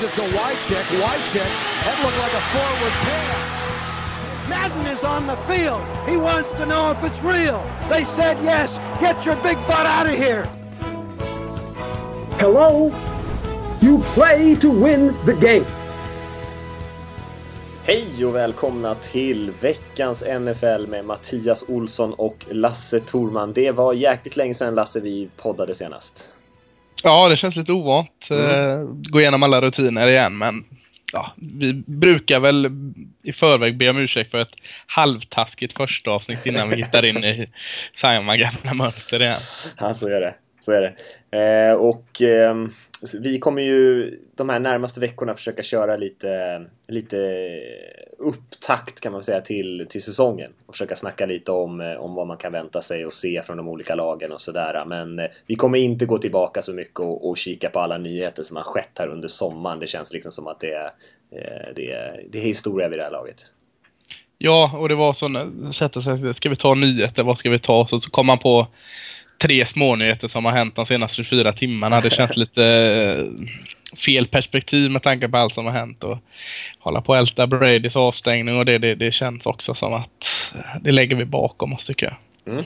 Gives it to Wycheck. Wycheck. That looked like a forward pass. Madden is on the field. He wants to know if it's real. They said yes. Get your big butt out of here. Hello? You play to win the game. Hej och välkomna till veckans NFL med Mattias Olsson och Lasse Torman. Det var jäkligt länge sedan Lasse vi poddade senast. Ja, det känns lite ovant. Mm. Gå igenom alla rutiner igen, men ja, vi brukar väl i förväg be om ursäkt för ett halvtaskigt första avsnitt innan vi hittar in i samma gamla mönster igen. Ja, så är det. Så är det. Eh, och eh, vi kommer ju de här närmaste veckorna försöka köra lite, lite upptakt kan man säga till, till säsongen. Och försöka snacka lite om, eh, om vad man kan vänta sig och se från de olika lagen och sådär. Men eh, vi kommer inte gå tillbaka så mycket och, och kika på alla nyheter som har skett här under sommaren. Det känns liksom som att det är, eh, det är, det är historia vid det här laget. Ja, och det var så, sätta sig, ska vi ta nyheter, vad ska vi ta? Så, så kom man på tre smånyheter som har hänt de senaste 24 timmarna. Det känns lite eh, fel perspektiv med tanke på allt som har hänt. Och hålla på att älta Bradys avstängning och det, det, det känns också som att det lägger vi bakom oss tycker jag. Mm.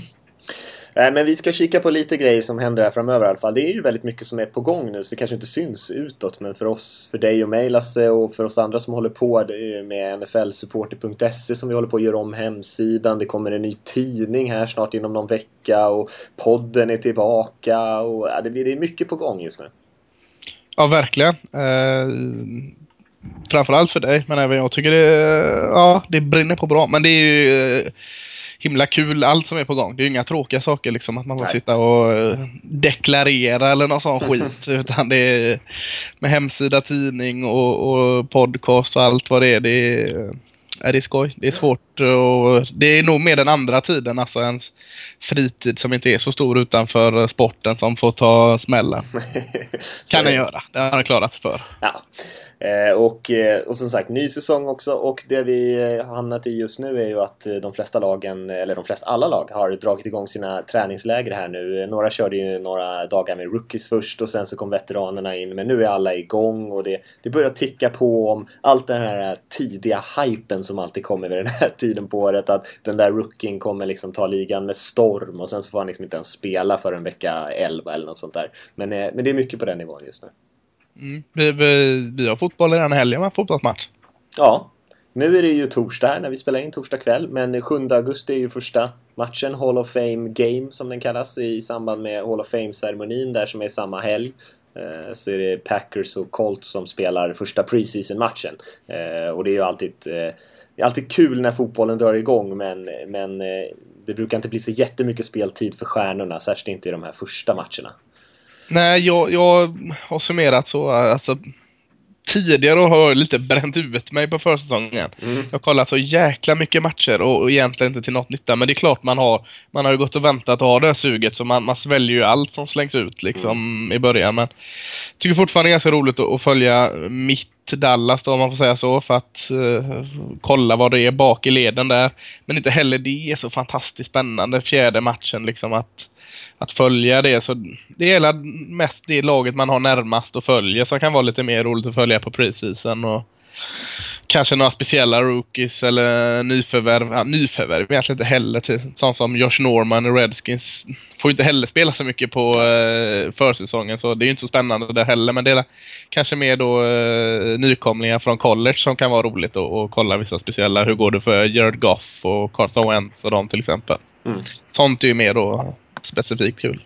Nej, men vi ska kika på lite grejer som händer här framöver i alla fall. Det är ju väldigt mycket som är på gång nu, så det kanske inte syns utåt. Men för oss, för dig och mig Lasse, och för oss andra som håller på med nflsupporter.se som vi håller på att göra om hemsidan. Det kommer en ny tidning här snart inom någon vecka och podden är tillbaka. Och, ja, det, det är mycket på gång just nu. Ja, verkligen. Eh, framförallt för dig, men även jag tycker det, ja, det brinner på bra. Men det är ju eh, himla kul allt som är på gång. Det är inga tråkiga saker liksom att man får sitta och eh, deklarera eller någon sån skit. Utan det är med hemsida, tidning och, och podcast och allt vad det är. Det är, är det skoj. Det är svårt och det är nog mer den andra tiden, alltså ens fritid som inte är så stor utanför sporten som får ta smällen. kan den göra. Det har han klarat för. Ja. Eh, och, eh, och som sagt, ny säsong också och det vi eh, har hamnat i just nu är ju att de flesta lagen, eller de flesta alla lag, har dragit igång sina träningsläger här nu. Några körde ju några dagar med rookies först och sen så kom veteranerna in, men nu är alla igång och det, det börjar ticka på om allt den här tidiga hypen som alltid kommer vid den här tiden på året, att den där rookien kommer liksom ta ligan med storm och sen så får han liksom inte ens spela för en vecka 11 eller något sånt där. Men, men det är mycket på den nivån just nu. Mm. Vi, vi, vi, har fotboll redan i helgen, fotbollsmatch. Ja, nu är det ju torsdag när vi spelar in torsdag kväll, men 7 augusti är ju första matchen, Hall of Fame Game som den kallas, i samband med Hall of Fame-ceremonin där som är samma helg. Eh, så är det Packers och Colts som spelar första preseason-matchen. Eh, och det är ju alltid, det är alltid kul när fotbollen drar igång, men, men det brukar inte bli så jättemycket speltid för stjärnorna, särskilt inte i de här första matcherna. Nej, jag, jag har summerat så. Alltså, tidigare har jag lite bränt ut mig på försäsongen. Mm. Jag har kollat så jäkla mycket matcher och, och egentligen inte till något nytta. Men det är klart man har, man har ju gått och väntat och har det här suget så man, man sväljer ju allt som slängs ut liksom mm. i början. Men tycker fortfarande det är ganska roligt att, att följa mitt Dallas då om man får säga så för att uh, kolla vad det är bak i leden där. Men inte heller det är så fantastiskt spännande fjärde matchen liksom att att följa det. Så det är mest det laget man har närmast att följa som kan vara lite mer roligt att följa på preseason. Och kanske några speciella rookies eller nyförvärv. Ja, nyförvärv egentligen inte heller. Till, sånt som Josh Norman och Redskins får inte heller spela så mycket på eh, försäsongen så det är ju inte så spännande där heller. Men det är kanske mer då eh, nykomlingar från college som kan vara roligt att kolla vissa speciella. Hur går det för Jared Goff och Carson Wentz och dem till exempel. Mm. Sånt är ju mer då specifik kul.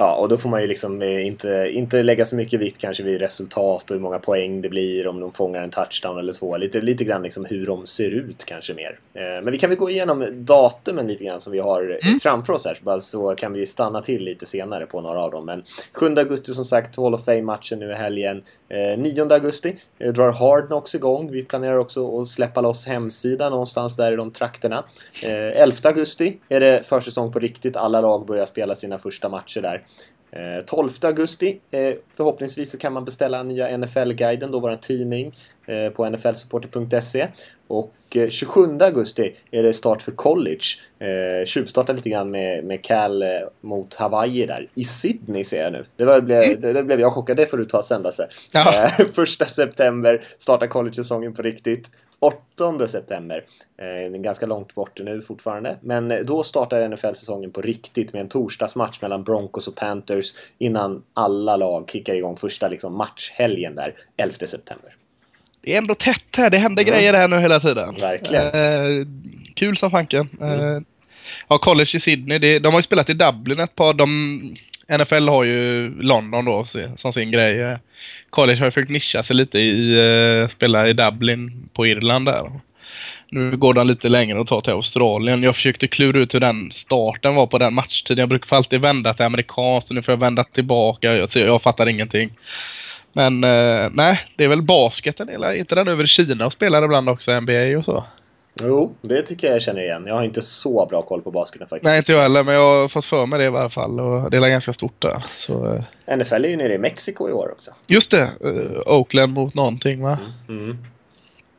Ja, och då får man ju liksom eh, inte, inte lägga så mycket vikt kanske vid resultat och hur många poäng det blir om de fångar en touchdown eller två. Lite, lite grann liksom hur de ser ut kanske mer. Eh, men vi kan väl gå igenom datumen lite grann som vi har mm. framför oss här så kan vi stanna till lite senare på några av dem. Men 7 augusti som sagt, Hall of Fame-matchen nu i helgen. 9 eh, augusti drar Hard Knocks igång. Vi planerar också att släppa loss hemsidan någonstans där i de trakterna. 11 augusti är det försäsong på riktigt. Alla lag börjar spela sina första matcher där. 12 augusti, förhoppningsvis så kan man beställa nya NFL-guiden, då vår tidning, på nflsupporter.se. Och 27 augusti är det start för college. Eh, tjuvstartar lite grann med, med Cal mot Hawaii där. I Sydney ser jag nu. Det, var, blev, mm. det, det blev jag chockad. Det får du ta sen Lasse. Ja. första september startar college-säsongen på riktigt. 8 september. Eh, ganska långt bort nu fortfarande. Men eh, då startar NFL-säsongen på riktigt med en torsdagsmatch mellan Broncos och Panthers innan alla lag kickar igång första liksom, matchhelgen där 11 september. Det är ändå tätt här, det händer mm. grejer här nu hela tiden. Verkligen. Eh, kul som fanken. Mm. Eh, ja, college i Sydney, det, de har ju spelat i Dublin ett par. De, NFL har ju London då som sin grej. Eh, College har ju försökt nischa sig lite i uh, spela i Dublin på Irland där. Nu går de lite längre och tar till Australien. Jag försökte klura ut hur den starten var på den matchtiden. Jag brukar alltid vända till amerikanskt och nu får jag vända tillbaka. Jag, jag fattar ingenting. Men uh, nej, det är väl basketen. Eller inte den över Kina och spelar ibland också NBA och så? Jo, det tycker jag jag känner igen. Jag har inte så bra koll på basketen faktiskt. Nej, inte jag heller, men jag har fått för mig det i alla fall. Och det är ganska stort där. Så, eh. NFL är ju nere i Mexiko i år också. Just det. Uh, Oakland mot någonting, va? Mm. Mm.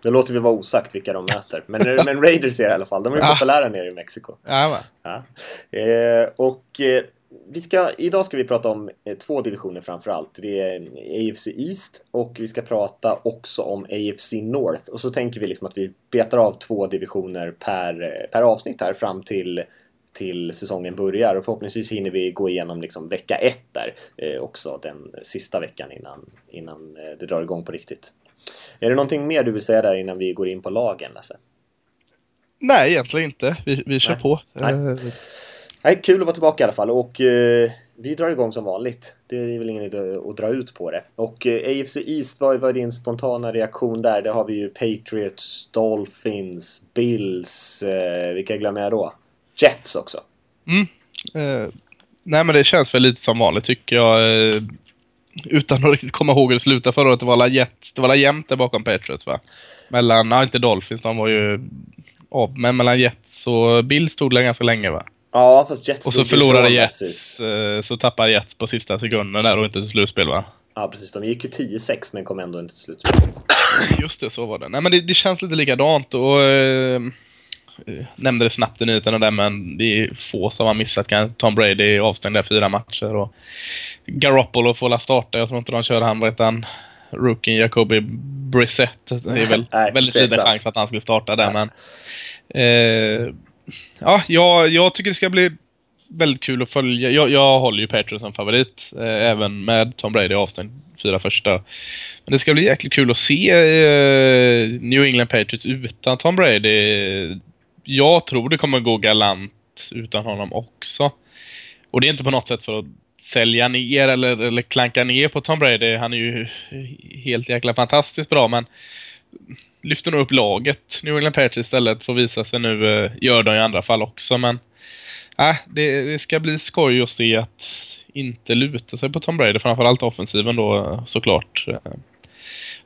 Det låter vi vara osagt vilka de möter. Men, men Raiders är det i alla fall. De är ju populära nere i Mexiko. Ja, ja. Eh, och eh, vi ska, idag ska vi prata om eh, två divisioner framför allt. Det är AFC East och vi ska prata också om AFC North. Och så tänker vi liksom att vi betar av två divisioner per, eh, per avsnitt här fram till, till säsongen börjar. Och förhoppningsvis hinner vi gå igenom liksom vecka ett där eh, också, den sista veckan innan, innan eh, det drar igång på riktigt. Är det någonting mer du vill säga där innan vi går in på lagen, Lasse? Nej, egentligen inte. Vi, vi kör Nej. på. Nej. Nej, kul att vara tillbaka i alla fall och eh, vi drar igång som vanligt. Det är väl ingen idé att dra ut på det. Och eh, AFC East, vad var din spontana reaktion där? Det har vi ju Patriots, Dolphins, Bills, eh, vilka glömmer jag då? Jets också. Mm. Eh, nej men det känns väl lite som vanligt tycker jag. Eh, utan att riktigt komma ihåg hur det slutade förra året. Det var alla Jets, det var alla jämnt där bakom Patriots va? Mellan, nej inte Dolphins, de var ju av, men mellan Jets och Bills stod det ganska länge va? Ja, fast Jets Och så förlorade Jets. Eh, så tappade Jets på sista sekunden där och inte till slutspel va? Ja, precis. De gick ju 10-6 men kom ändå inte till slutspel. Just det, så var det. Nej, men det, det känns lite likadant och... Eh, nämnde det snabbt i nyheterna där, men det är få som har missat. Tom Brady är avstängd där fyra matcher och Garoppolo får la starta. Jag tror inte de kör han, vad heter han? Rookien Jacoby Brissett. Det är väl Nej, väldigt liten chans att han skulle starta där, Nej. men... Eh, ja, jag, jag tycker det ska bli väldigt kul att följa. Jag, jag håller ju Patriots som favorit. Eh, även med Tom Brady avstängd fyra första. Men det ska bli jäkligt kul att se eh, New England Patriots utan Tom Brady. Jag tror det kommer gå galant utan honom också. Och det är inte på något sätt för att sälja ner eller, eller klanka ner på Tom Brady. Han är ju helt jäkla fantastiskt bra men lyfter nog upp laget. New England Patriots istället får visa sig nu. Eh, gör de i andra fall också, men äh, det, det, ska bli skoj att se att inte luta sig på Tom Brady, framförallt offensiven då eh, såklart. Eh,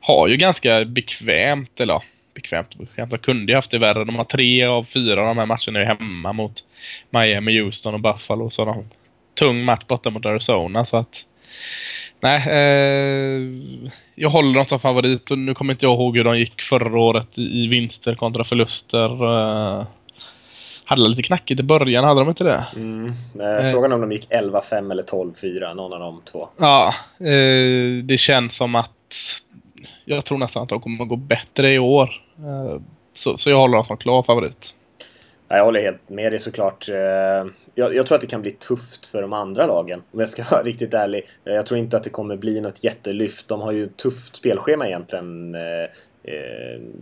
har ju ganska bekvämt, eller ja, bekvämt bekvämt. De kunde ju haft det värre. De har tre av fyra av de här matcherna är hemma mot Miami, Houston och Buffalo. Så de tung match borta mot Arizona. Så att Nej, eh, jag håller dem som favorit och nu kommer inte jag ihåg hur de gick förra året i, i vinster kontra förluster. Eh, hade lite knackigt i början, hade de inte det? Mm. Eh, frågan om de gick 11-5 eller 12-4, någon av de två. Ja, eh, det känns som att jag tror nästan att de kommer att gå bättre i år. Eh, så, så jag håller dem som klar favorit. Jag håller helt med dig såklart. Eh, jag, jag, tror att det kan bli tufft för de andra lagen om jag ska vara riktigt ärlig. Eh, jag tror inte att det kommer bli något jättelyft. De har ju ett tufft spelschema egentligen. Eh,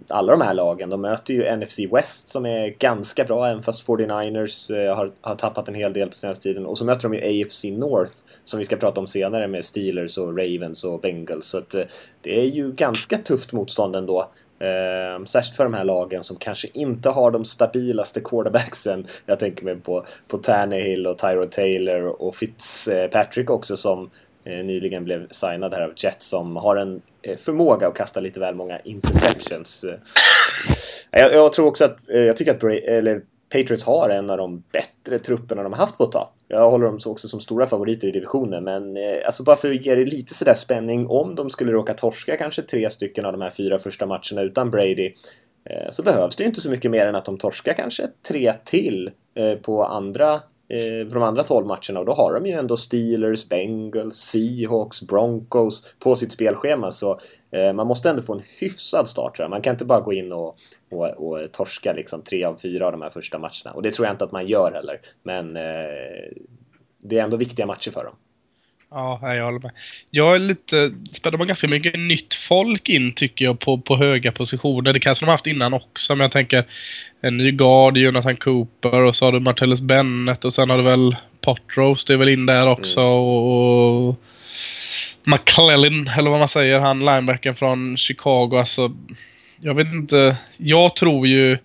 alla de här lagen. De möter ju NFC West som är ganska bra även fast 49ers har, har tappat en hel del på senaste tiden. Och så möter de ju AFC North som vi ska prata om senare med Steelers och Ravens och Bengals. Så att det är ju ganska tufft motstånd ändå. Eh, särskilt för de här lagen som kanske inte har de stabilaste quarterbacksen. Jag tänker mig på, på Tannehill och Tyrod Taylor och Fitzpatrick också som eh, nyligen blev signad här av Jets som har en eh, förmåga att kasta lite väl många interceptions. Eh, jag, jag, tror också att, jag tycker att Bra eller Patriots har en av de bättre trupperna de har haft på ett tag. Jag håller dem också som stora favoriter i divisionen, men eh, alltså bara för att ge det lite sådär spänning om de skulle råka torska kanske tre stycken av de här fyra första matcherna utan Brady eh, så behövs det ju inte så mycket mer än att de torskar kanske tre till eh, på andra eh, på de andra 12 matcherna och då har de ju ändå Steelers, Bengals, Seahawks, Broncos på sitt spelschema så man måste ändå få en hyfsad start tror jag. Man kan inte bara gå in och, och, och torska liksom tre av fyra av de här första matcherna och det tror jag inte att man gör heller. Men eh, det är ändå viktiga matcher för dem. Ja, jag håller med. Jag är lite. De har ganska mycket nytt folk in tycker jag på, på höga positioner. Det kanske de har haft innan också, men jag tänker en ny guard, Jonathan Cooper och så har du Martellus Bennett och sen har du väl Potrose, det är väl in där också. Mm. Och McClellan, eller vad man säger, han linebacken från Chicago. Alltså, jag vet inte. Jag tror ju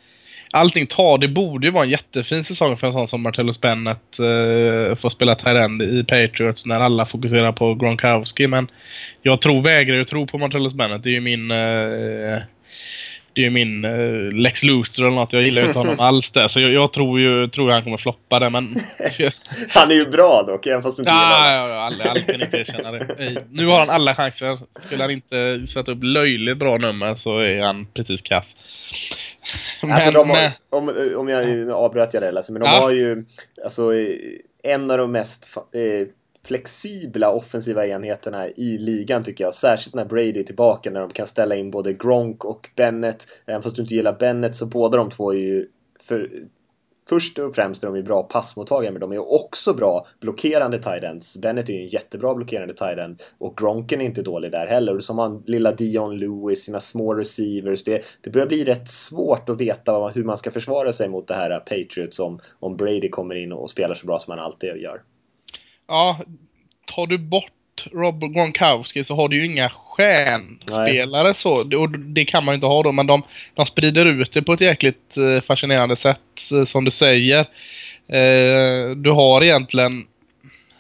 allting tar. Det borde ju vara en jättefin säsong för en sån som Martellus Bennett eh, uh, får spela Tyrend i Patriots när alla fokuserar på Gronkowski. Men jag tror, vägrar ju tro på Martellus Bennett. Det är ju min... Uh, det är ju min uh, Lex Luthor eller något. Jag gillar ju inte honom alls där. Så jag, jag, tror ju tror han kommer floppa det, men... han är ju bra dock, även fast du inte ja, gillar ja, alla, alla kan inte erkänna det. Nu har han alla chanser. Skulle han inte sätta upp löjligt bra nummer så är han precis kass. Men, alltså de har, om, om jag avbröt jag det, alltså, men de ja. har ju alltså, en av de mest eh, flexibla offensiva enheterna i ligan tycker jag. Särskilt när Brady är tillbaka när de kan ställa in både Gronk och Bennett. Även fast du inte gillar Bennett så båda de två är ju för, Först och främst är de ju bra passmottagare, men de är också bra blockerande tight Bennett är ju en jättebra blockerande tight och Gronken är inte dålig där heller. Och så har man lilla Dion Lewis, sina små receivers. Det, det börjar bli rätt svårt att veta hur man ska försvara sig mot det här Patriots om, om Brady kommer in och spelar så bra som han alltid gör. Ja, tar du bort Rob Gronkowski så har du ju inga stjärnspelare så. Och det kan man ju inte ha då. Men de, de sprider ut det på ett jäkligt eh, fascinerande sätt eh, som du säger. Eh, du har egentligen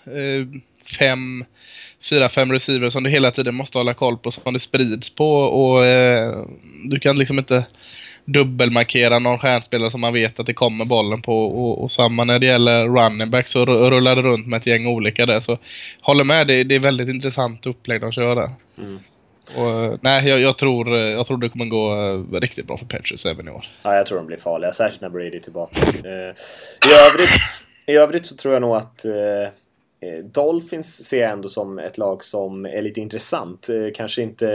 eh, fem, fyra, fem receivers som du hela tiden måste hålla koll på som det sprids på. Och du kan liksom inte dubbelmarkera någon stjärnspelare som man vet att det kommer bollen på. Och, och samma när det gäller running back så rullar det runt med ett gäng olika där. Så håller med, det, det är väldigt intressant upplägg de kör där. Mm. Och, nej, jag, jag, tror, jag tror det kommer gå uh, riktigt bra för Patriots även i år. Ja, jag tror de blir farliga, särskilt när Brady är tillbaka. Uh, i, övrigt, I övrigt så tror jag nog att Eh, Eh, Dolphins ser jag ändå som ett lag som är lite intressant. Eh, kanske inte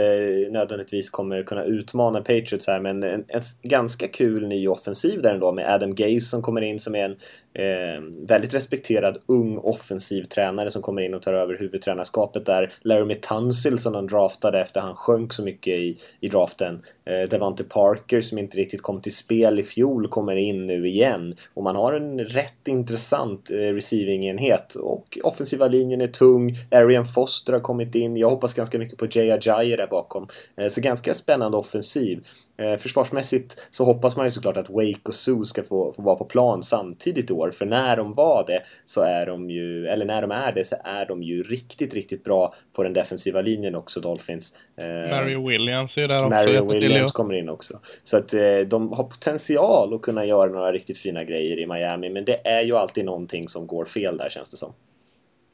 nödvändigtvis kommer kunna utmana Patriots här men en, en ganska kul ny offensiv där ändå med Adam Gaze som kommer in som är en Eh, väldigt respekterad ung offensiv tränare som kommer in och tar över huvudtränarskapet där. Laramie Tunsil som de draftade efter han sjönk så mycket i, i draften. Eh, Devante Parker som inte riktigt kom till spel i fjol kommer in nu igen. Och man har en rätt intressant eh, receiving-enhet och offensiva linjen är tung. Arian Foster har kommit in. Jag hoppas ganska mycket på Jay Ajayi där bakom. Eh, så ganska spännande offensiv. Eh, försvarsmässigt så hoppas man ju såklart att Wake och Sue ska få, få vara på plan samtidigt i år, för när de var det så är de ju, eller när de är det så är de ju riktigt, riktigt bra på den defensiva linjen också, Dolphins. Eh, Mario Williams är ju där också. Mario Williams kommer in också. Så att eh, de har potential att kunna göra några riktigt fina grejer i Miami, men det är ju alltid någonting som går fel där känns det som.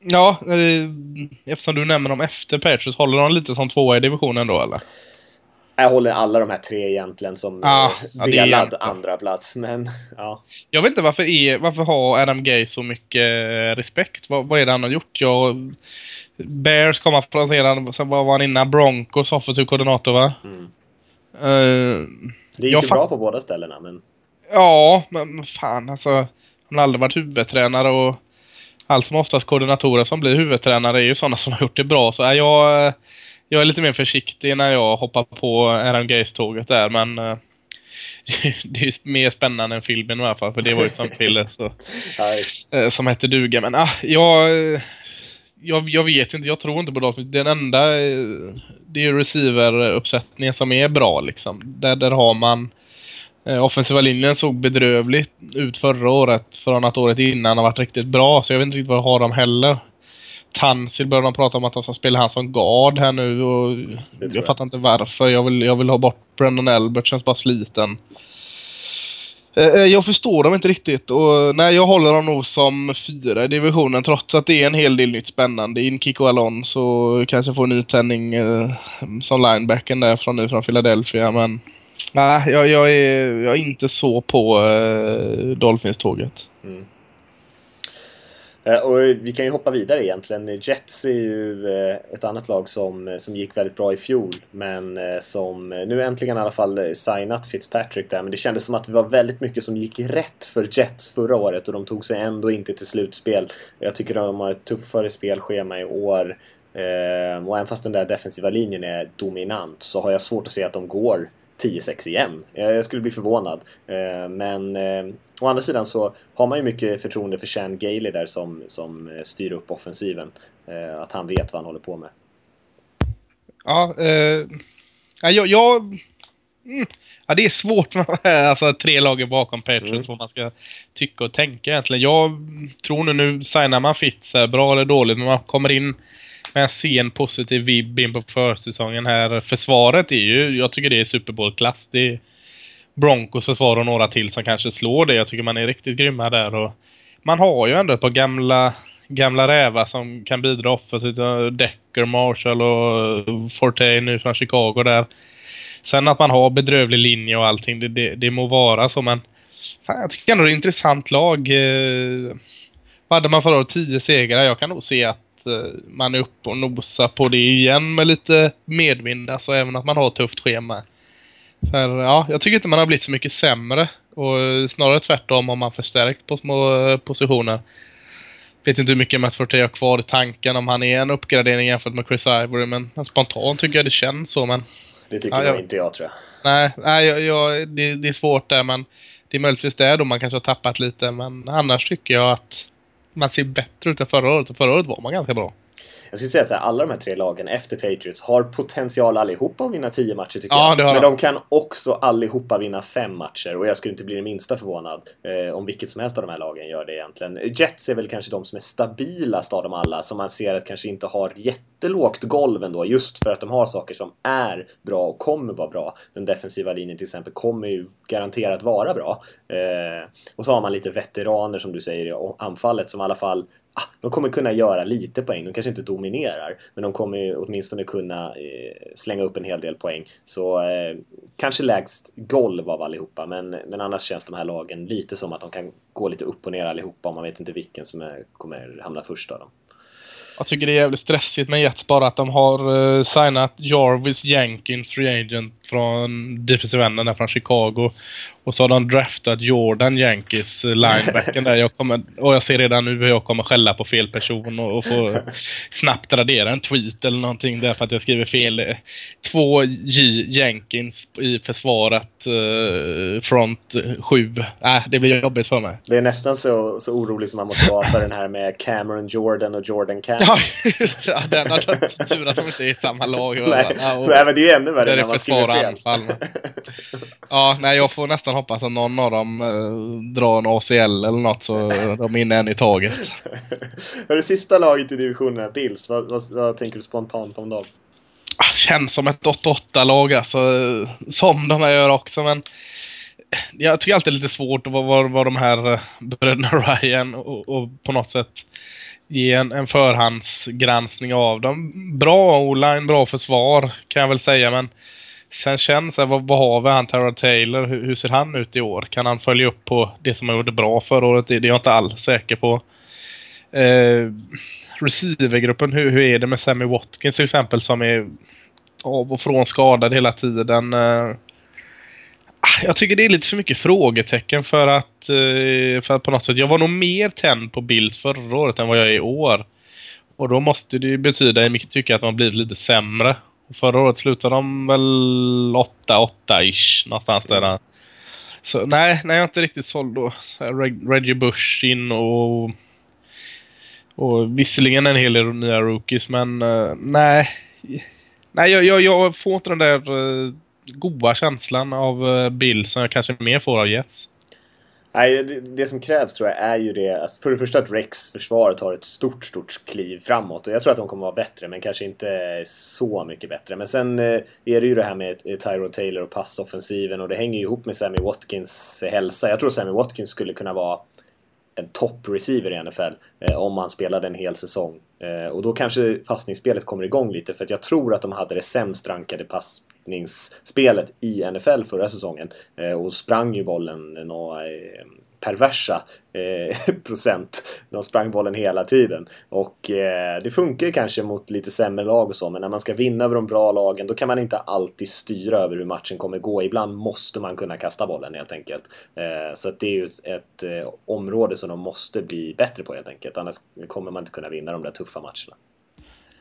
Ja, eh, eftersom du nämner dem efter Patriots, håller de lite som tvåa i divisionen då eller? Jag håller alla de här tre egentligen som ah, ja, delad andra plats men ja. Jag vet inte varför, är, varför har Adam Gay så mycket respekt? Vad, vad är det han har gjort? Jag, Bears kom han från sedan, sen var han innan Broncos offensiv koordinator va? Mm. Uh, det gick ju bra på båda ställena men... Ja, men fan alltså. Han har aldrig varit huvudtränare och allt som oftast koordinatorer som blir huvudtränare är ju sådana som har gjort det bra. Så är jag jag är lite mer försiktig när jag hoppar på Adam Gaze-tåget där, men uh, det är ju mer spännande än filmen i alla fall, för det var ju ett sånt piller så, uh, som hette duga. Men uh, jag, jag, jag vet inte, jag tror inte på Dolphins. Den enda, det är receiver-uppsättningen som är bra liksom. Där, där har man Offensiva linjen såg bedrövligt ut förra året från att året innan har varit riktigt bra. Så jag vet inte riktigt vad jag har dem heller. Tansil börjar man prata om att de ska spela han som guard här nu och jag, jag fattar inte varför. Jag vill, jag vill ha bort Brendan Albert, känns bara sliten. Eh, eh, jag förstår dem inte riktigt och nej, jag håller dem nog som fyra i divisionen trots att det är en hel del nytt spännande. In Kiko Alonso kanske får nytändning eh, som linebacken där från nu från Philadelphia men nej, jag, jag, är, jag är inte så på eh, Dolphins-tåget. Mm. Eh, och vi kan ju hoppa vidare egentligen. Jets är ju eh, ett annat lag som, eh, som gick väldigt bra i fjol men som nu äntligen i alla fall signat Fitzpatrick där. Men det kändes som att det var väldigt mycket som gick rätt för Jets förra året och de tog sig ändå inte till slutspel. Jag tycker att de har ett tuffare spelschema i år. Och även fast den där defensiva linjen är dominant så har jag svårt att se att de går 10-6 igen. Jag skulle bli förvånad. Men Å andra sidan så har man ju mycket förtroende för Shan Gailey där som, som eh, styr upp offensiven. Eh, att han vet vad han håller på med. Ja, eh, jag... jag mm, ja, det är svårt med alltså, tre lager bakom Patriots mm. vad man ska tycka och tänka egentligen. Jag tror nu, nu signar man Fitz bra eller dåligt, men man kommer in men jag ser en positiv vibb in på försäsongen här. Försvaret är ju, jag tycker det är Super Bowl-klass. Det är Broncos försvar och några till som kanske slår det. Jag tycker man är riktigt grymma där. Och man har ju ändå ett par gamla, gamla rävar som kan bidra offensivt. Decker, Marshall och Forte nu från Chicago där. Sen att man har bedrövlig linje och allting, det, det, det må vara så men fan, jag tycker ändå det är ett intressant lag. Eh, hade man förra året 10 segrar, jag kan nog se att man är uppe och nosar på det igen med lite medvind. Alltså även att man har ett tufft schema. För ja, jag tycker inte man har blivit så mycket sämre. Och snarare tvärtom om man förstärkt på små eh, positioner. Vet inte hur mycket Matt Forte har kvar i tanken om han är en uppgradering jämfört med Chris Ivory. Men spontant tycker jag det känns så. Men, det tycker ja, nog inte jag tror jag. Nej, nej jag, jag, det, det, är svårt där. Men det är möjligtvis där då man kanske har tappat lite. Men annars tycker jag att man ser bättre ut än förra året. Och förra året var man ganska bra. Jag skulle säga att alla de här tre lagen efter Patriots har potential allihopa att vinna 10 matcher tycker ja, jag. Men de kan också allihopa vinna 5 matcher och jag skulle inte bli det minsta förvånad eh, om vilket som helst av de här lagen gör det egentligen. Jets är väl kanske de som är stabilast av dem alla som man ser att kanske inte har jättelågt golv ändå just för att de har saker som är bra och kommer vara bra. Den defensiva linjen till exempel kommer ju garanterat vara bra. Eh, och så har man lite veteraner som du säger i anfallet som i alla fall ah, de kommer kunna göra lite poäng. De kanske inte dominerar, men de kommer åtminstone kunna eh, slänga upp en hel del poäng. Så eh, kanske lägst golv av allihopa, men, men annars känns de här lagen lite som att de kan gå lite upp och ner allihopa och man vet inte vilken som är, kommer hamna först av dem. Jag tycker det är jävligt stressigt med Jets bara att de har uh, signat Jarvis Jenkins, free agent från defensive enden där från Chicago. Och så har de draftat Jordan Yankees, eh, linebacken där. Jag kommer, och jag ser redan nu hur jag kommer skälla på fel person och, och få snabbt radera en tweet eller någonting därför att jag skriver fel. Två J Jenkins i försvaret, uh, front 7. Äh, det blir jobbigt för mig. Det är nästan så, så orolig som man måste vara för den här med Cameron Jordan och Jordan Cameron. Ja, just det. Den har tur att de inte är i samma lag. nej, och, nej, men det är ännu värre när man skriver fel. Anfall. ja, nej, jag får nästan hoppas att någon av dem eh, drar en ACL eller något så de är inne en i taget. det sista laget i divisionen, Bills, vad, vad, vad, tänker du spontant om dem? Ah, känns som ett 8-8-lag alltså, som de här gör också men jag tycker alltid det är lite svårt att vara, vara de här bröderna Ryan och, och, på något sätt ge en, en förhandsgranskning av dem. Bra o-line, bra försvar kan jag väl säga men Sen känns det, vad, vad har vi han Tara Taylor? Hur, hur, ser han ut i år? Kan han följa upp på det som han gjorde bra förra året? Det, det är jag inte alls säker på. Eh, receivergruppen, hur, hur är det med Sammy Watkins till exempel som är av och från skadad hela tiden? Eh, ah, jag tycker det är lite för mycket frågetecken för att, eh, för att på något sätt, jag var nog mer tänd på Bills förra året än vad jag är i år. Och då måste det ju betyda i mitt tycke att man blivit lite sämre. Förra året slutade de väl 8-8-ish någonstans där. Mm. Så nej, nej, jag är inte riktigt såld då. Reggie Bush in och... Och visserligen en hel del nya rookies, men uh, nej. Nej, jag, jag, jag, får inte den där uh, goda känslan av uh, Bill som jag kanske mer får av Jets. Nej, det, det, som krävs tror jag är ju det att för det första att Rex försvar tar ett stort, stort kliv framåt och jag tror att de kommer vara bättre men kanske inte så mycket bättre. Men sen eh, är det ju det här med eh, Tyrod Taylor och passoffensiven och det hänger ju ihop med Sammy Watkins eh, hälsa. Jag tror Sammy Watkins skulle kunna vara en topp-receiver i NFL eh, om han spelade en hel säsong. Eh, och då kanske passningsspelet kommer igång lite för att jag tror att de hade det sämst rankade pass spelet i NFL förra säsongen eh, och sprang ju bollen några eh, perversa eh, procent. De sprang bollen hela tiden. Och eh, det funkar ju kanske mot lite sämre lag och så, men när man ska vinna över de bra lagen då kan man inte alltid styra över hur matchen kommer gå. Ibland måste man kunna kasta bollen helt enkelt. Eh, så det är ju ett, ett eh, område som de måste bli bättre på helt enkelt. Annars kommer man inte kunna vinna de där tuffa matcherna.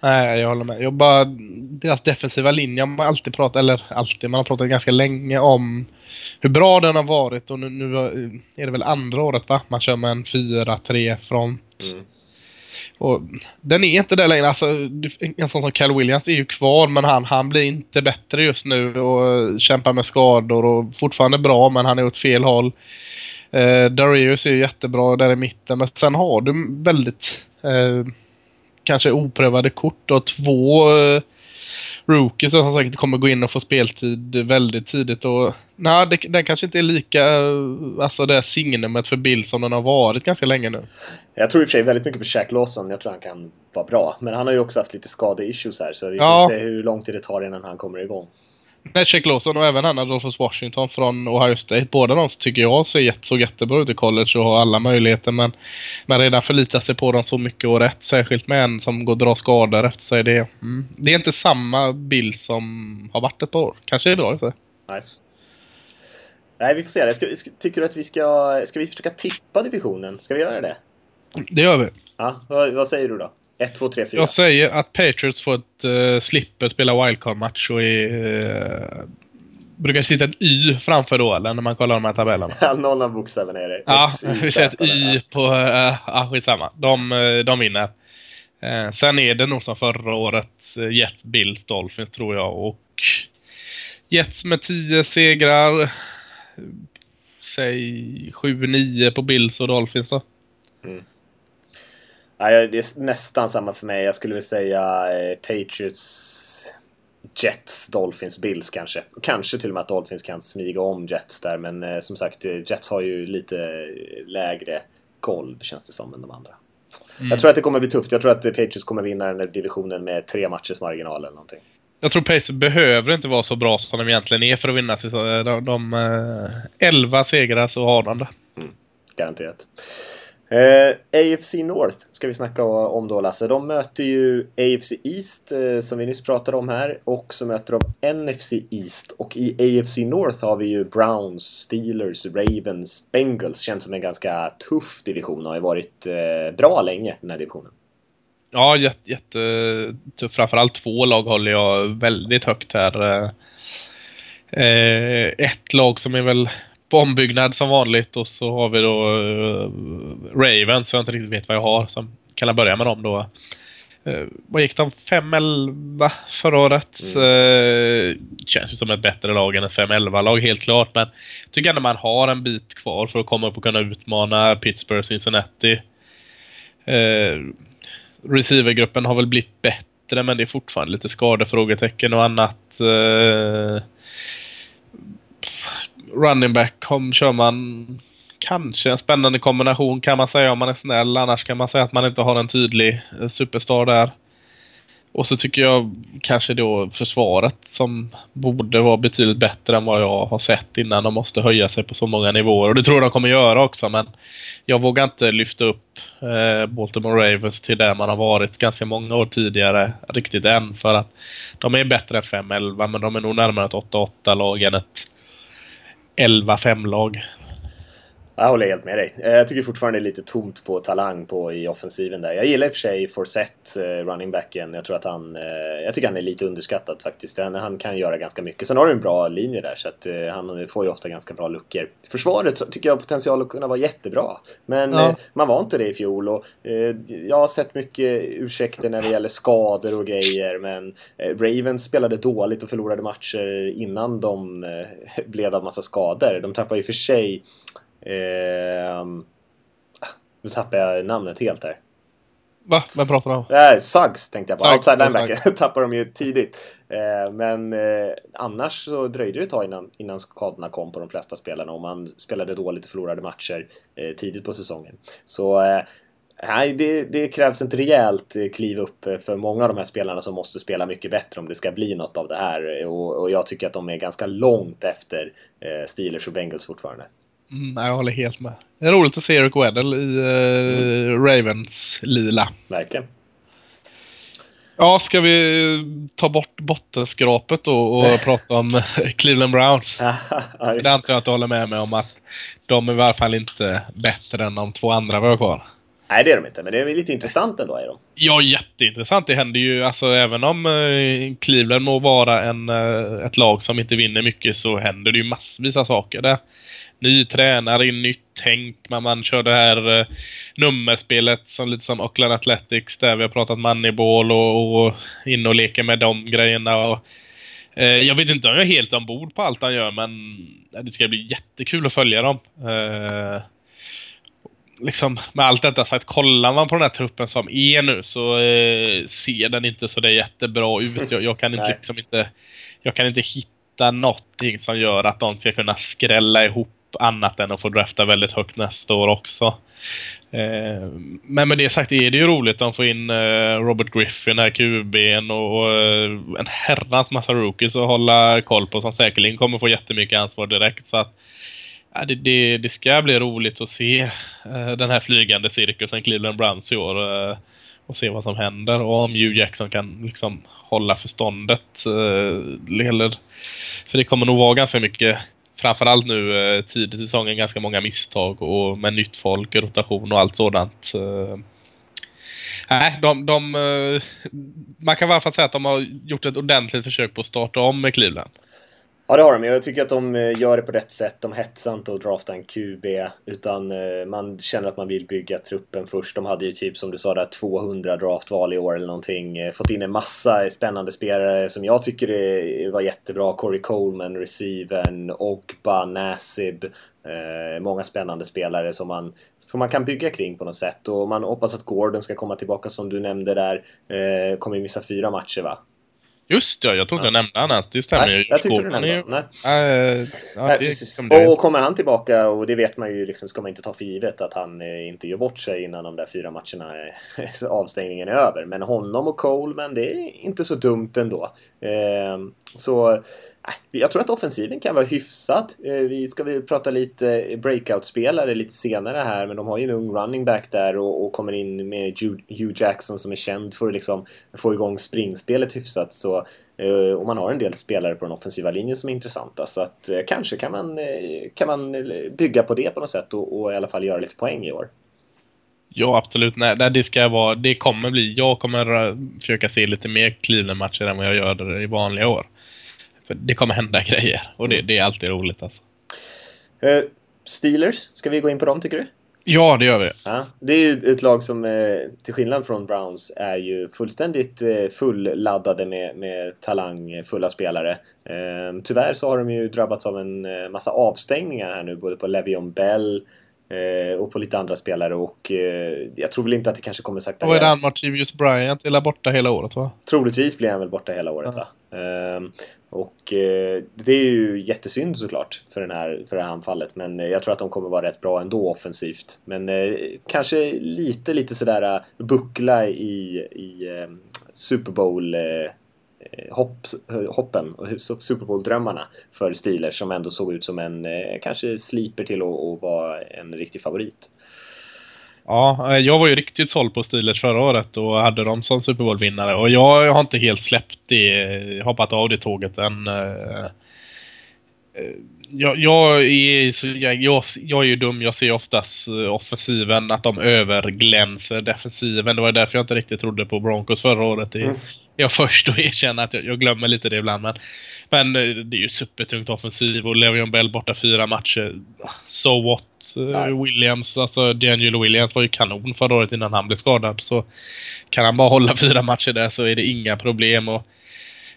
Nej, jag håller med. Jag bara, deras defensiva linje, man alltid pratat, eller alltid, man har pratat ganska länge om hur bra den har varit och nu, nu är det väl andra året va? Man kör med en 4-3 front. Mm. Och den är inte där längre. Alltså, en sån som Cal Williams är ju kvar men han, han blir inte bättre just nu och kämpar med skador och fortfarande bra men han är åt fel håll. Eh, Darius är ju jättebra där i mitten men sen har du väldigt eh, kanske oprövade kort och två uh, rookies som säkert kommer gå in och få speltid väldigt tidigt. Och, nej, det, den kanske inte är lika, uh, alltså det signumet för Bill som den har varit ganska länge nu. Jag tror i och för sig väldigt mycket på Shaq Lawson. Jag tror han kan vara bra. Men han har ju också haft lite skadeissues här så vi får ja. se hur lång tid det tar innan han kommer igång. Nej, Check Lawson och även han Adolphus Washington från Ohio State. Båda de tycker jag ser jätte, så jättebra ut i college och har alla möjligheter. Men, men redan förlitar sig på dem så mycket och rätt. Särskilt med en som går och drar skador efter sig. Det, mm. det är inte samma bild som har varit ett par år. Kanske är bra inte? Nej. Nej, vi får se. Ska, tycker du att vi ska... Ska vi försöka tippa divisionen? Ska vi göra det? Det gör vi. Ja, vad, vad säger du då? 1, 2, 3, 4. Jag säger att Patriots får ett uh, slipper spela wildcard-match och är, uh, brukar sitta ett Y framför då, eller när man kollar de här tabellerna. Någon av bokstäverna är det. Ja, vi säger ett Y på... Uh, ja, skitsamma. De, uh, de vinner. Uh, sen är det nog som förra året uh, Jet, Bills, Dolphins tror jag. Och Jets med 10 segrar. Säg 7-9 på Bills och Dolphins då. Mm. Nej, det är nästan samma för mig. Jag skulle vilja säga eh, Patriots, Jets, Dolphins, Bills kanske. Och kanske till och med att Dolphins kan smyga om Jets där. Men eh, som sagt, eh, Jets har ju lite lägre golv känns det som än de andra. Mm. Jag tror att det kommer bli tufft. Jag tror att Patriots kommer vinna den där divisionen med tre matchers marginal eller någonting. Jag tror Patriots behöver inte vara så bra som de egentligen är för att vinna. De, de, de 11 segrar så har de det. Mm. Garanterat. Eh, AFC North ska vi snacka om då Lasse. De möter ju AFC East eh, som vi nyss pratade om här och så möter de NFC East och i AFC North har vi ju Browns, Steelers, Ravens, Bengals. Känns som en ganska tuff division och har ju varit eh, bra länge den här divisionen. Ja, jättetuff. Jätte, Framförallt två lag håller jag väldigt högt här. Eh, eh ett lag som är väl på ombyggnad som vanligt och så har vi då uh, Ravens, så jag inte riktigt vet vad jag har. Så kan jag börja med dem då. Uh, vad gick de? 5-11 förra året. Mm. Uh, känns ju som ett bättre lag än ett 5-11-lag helt klart. Men jag tycker ändå man har en bit kvar för att komma upp och kunna utmana Pittsburgh, Cincinnati. Uh, receivergruppen har väl blivit bättre men det är fortfarande lite skadefrågetecken och annat. Uh, running back kom, kör man kanske en spännande kombination kan man säga om man är snäll. Annars kan man säga att man inte har en tydlig eh, superstar där. Och så tycker jag kanske då försvaret som borde vara betydligt bättre än vad jag har sett innan. De måste höja sig på så många nivåer och det tror jag de kommer göra också men jag vågar inte lyfta upp eh, Baltimore Ravens till där man har varit ganska många år tidigare riktigt än för att de är bättre än 5-11 men de är nog närmare ett 8-8 lag än ett 11-5-lag. Jag håller helt med dig. Eh, jag tycker fortfarande det är lite tomt på talang på i offensiven där. Jag gillar i och för sig Forsett, eh, running backen. Jag tror att han... Eh, jag tycker han är lite underskattad faktiskt. Han, han kan göra ganska mycket. Sen har du en bra linje där så att han får ju ofta ganska bra luckor. Försvaret tycker jag har potential att kunna vara jättebra. Men ja. man var inte det i fjol och jag har sett mycket ursäkter när det gäller skador och grejer men Ravens spelade dåligt och förlorade matcher innan de blev av massa skador. De tappade i och för sig Eh, nu tappar jag namnet helt här. Va? Vem pratar du om? Äh, Suggs tänkte jag på. Suggs, Outside linebacker tappar de ju tidigt. Eh, men eh, annars så dröjde det ett tag innan, innan skadorna kom på de flesta spelarna och man spelade dåligt och förlorade matcher eh, tidigt på säsongen. Så eh, Nej, det, det, krävs ett rejält eh, kliv upp eh, för många av de här spelarna som måste spela mycket bättre om det ska bli något av det här. Och, och jag tycker att de är ganska långt efter eh, Steelers och Bengals fortfarande. Mm, jag håller helt med. Det är roligt att se Eric Weddle i uh, mm. Ravens lila. Verkligen. Ja, ska vi ta bort bottenskrapet då och prata om Cleveland Browns? ja, det antar jag att du håller med mig om att de är i alla fall inte bättre än de två andra vi har kvar. Nej, det är de inte, men det är lite intressant ändå. Är de. Ja, jätteintressant. Det händer ju, alltså även om eh, Cleveland må vara en, eh, ett lag som inte vinner mycket så händer det ju massvis av saker där. Ny tränare, nytt tänk, man, man kör det här eh, nummerspelet som lite som Oakland Athletics där vi har pratat moneyball och, och in och leker med de grejerna. Och, eh, jag vet inte om jag är helt ombord på allt han gör men eh, det ska bli jättekul att följa dem. Eh, Liksom, med allt detta sagt, kollar man på den här truppen som är nu så eh, ser den inte så det jättebra ut. Jag, jag kan inte, liksom inte, jag kan inte hitta någonting som gör att de ska kunna skrälla ihop annat än att få drafta väldigt högt nästa år också. Eh, men med det sagt är det ju roligt att de får in eh, Robert Griffin här, QB'n och, och eh, en herrans massa rookies att hålla koll på som säkerligen kommer få jättemycket ansvar direkt. Så att Ja, det, det, det, ska bli roligt att se uh, den här flygande cirkusen Cleveland Browns i år. Uh, och se vad som händer och om Hugh Jackson kan liksom hålla förståndet. Eh, uh, eller, för det kommer nog vara ganska mycket, framförallt nu uh, tidigt i säsongen, ganska många misstag och med nytt folk, rotation och allt sådant. Nej, de, de, man kan i alla fall säga att de har gjort ett ordentligt försök på att starta om med Cleveland. Ja, det har de. Jag tycker att de eh, gör det på rätt sätt. De hetsar inte att drafta en QB, utan eh, man känner att man vill bygga truppen först. De hade ju typ, som du sa, där 200 draftval i år eller någonting. Eh, fått in en massa spännande spelare som jag tycker var jättebra. Corey Coleman, Receiven, Ogba, Nasib. många spännande spelare som man, som man kan bygga kring på något sätt. Och man hoppas att Gordon ska komma tillbaka som du nämnde där. kommer missa fyra matcher va? Just ja, jag trodde ja. jag nämnde honom. Det stämmer ju. Jag tyckte du nämnde honom. Nej. Äh, ja, Nej, precis. Och kommer han tillbaka, och det vet man ju, liksom, ska man inte ta för givet att han eh, inte gör bort sig innan de där fyra matcherna, avstängningen är över. Men honom och Coleman, det är inte så dumt ändå. Eh, så jag tror att offensiven kan vara hyfsad. Eh, vi ska väl prata lite breakout-spelare lite senare här, men de har ju en ung running back där och, och kommer in med Hugh Jackson som är känd för att liksom få igång springspelet hyfsat. Så, eh, och man har en del spelare på den offensiva linjen som är intressanta, så att eh, kanske kan man, kan man bygga på det på något sätt och, och i alla fall göra lite poäng i år. Ja, absolut. Nej, det ska vara, det kommer bli, jag kommer försöka se lite mer Cleveland-matcher än vad jag gör i vanliga år. För det kommer hända grejer och det, mm. det är alltid roligt alltså. Uh, Steelers, ska vi gå in på dem tycker du? Ja, det gör vi. Ja, det är ju ett lag som eh, till skillnad från Browns är ju fullständigt eh, fulladdade med, med talangfulla spelare. Tyvärr så har de ju drabbats av en massa avstängningar här nu, både på Levion Bell och på lite andra spelare och jag tror väl inte att det kanske kommer sakta ner. Och är det Martivius Bryant är borta hela året va? Troligtvis blir han väl borta hela året ja. va? Ehm, och eh, det är ju jättesynd såklart för, den här, för det här anfallet. Men eh, jag tror att de kommer vara rätt bra ändå offensivt. Men eh, kanske lite, lite sådär buckla i, i Super Bowl hopp, hoppen och Super Bowl-drömmarna för Steelers som ändå såg ut som en, kanske sliper till att, vara en riktig favorit. Ja, jag var ju riktigt såld på Steelers förra året och hade dem som Super Bowl-vinnare. Och jag har inte helt släppt det, hoppat av det tåget än. Eh, eh, jag, jag, är, jag, jag, jag är ju dum, jag ser oftast eh, offensiven att de överglänser defensiven. Det var därför jag inte riktigt trodde på Broncos förra året. Mm. Jag först att erkänna att jag, jag, glömmer lite det ibland. Men, men det är ju supertungt offensiv och Levion Bell borta fyra matcher. So what? Nej. Williams, alltså D'Angelo Williams var ju kanon förra året innan han blev skadad. Så kan han bara hålla fyra matcher där så är det inga problem. Och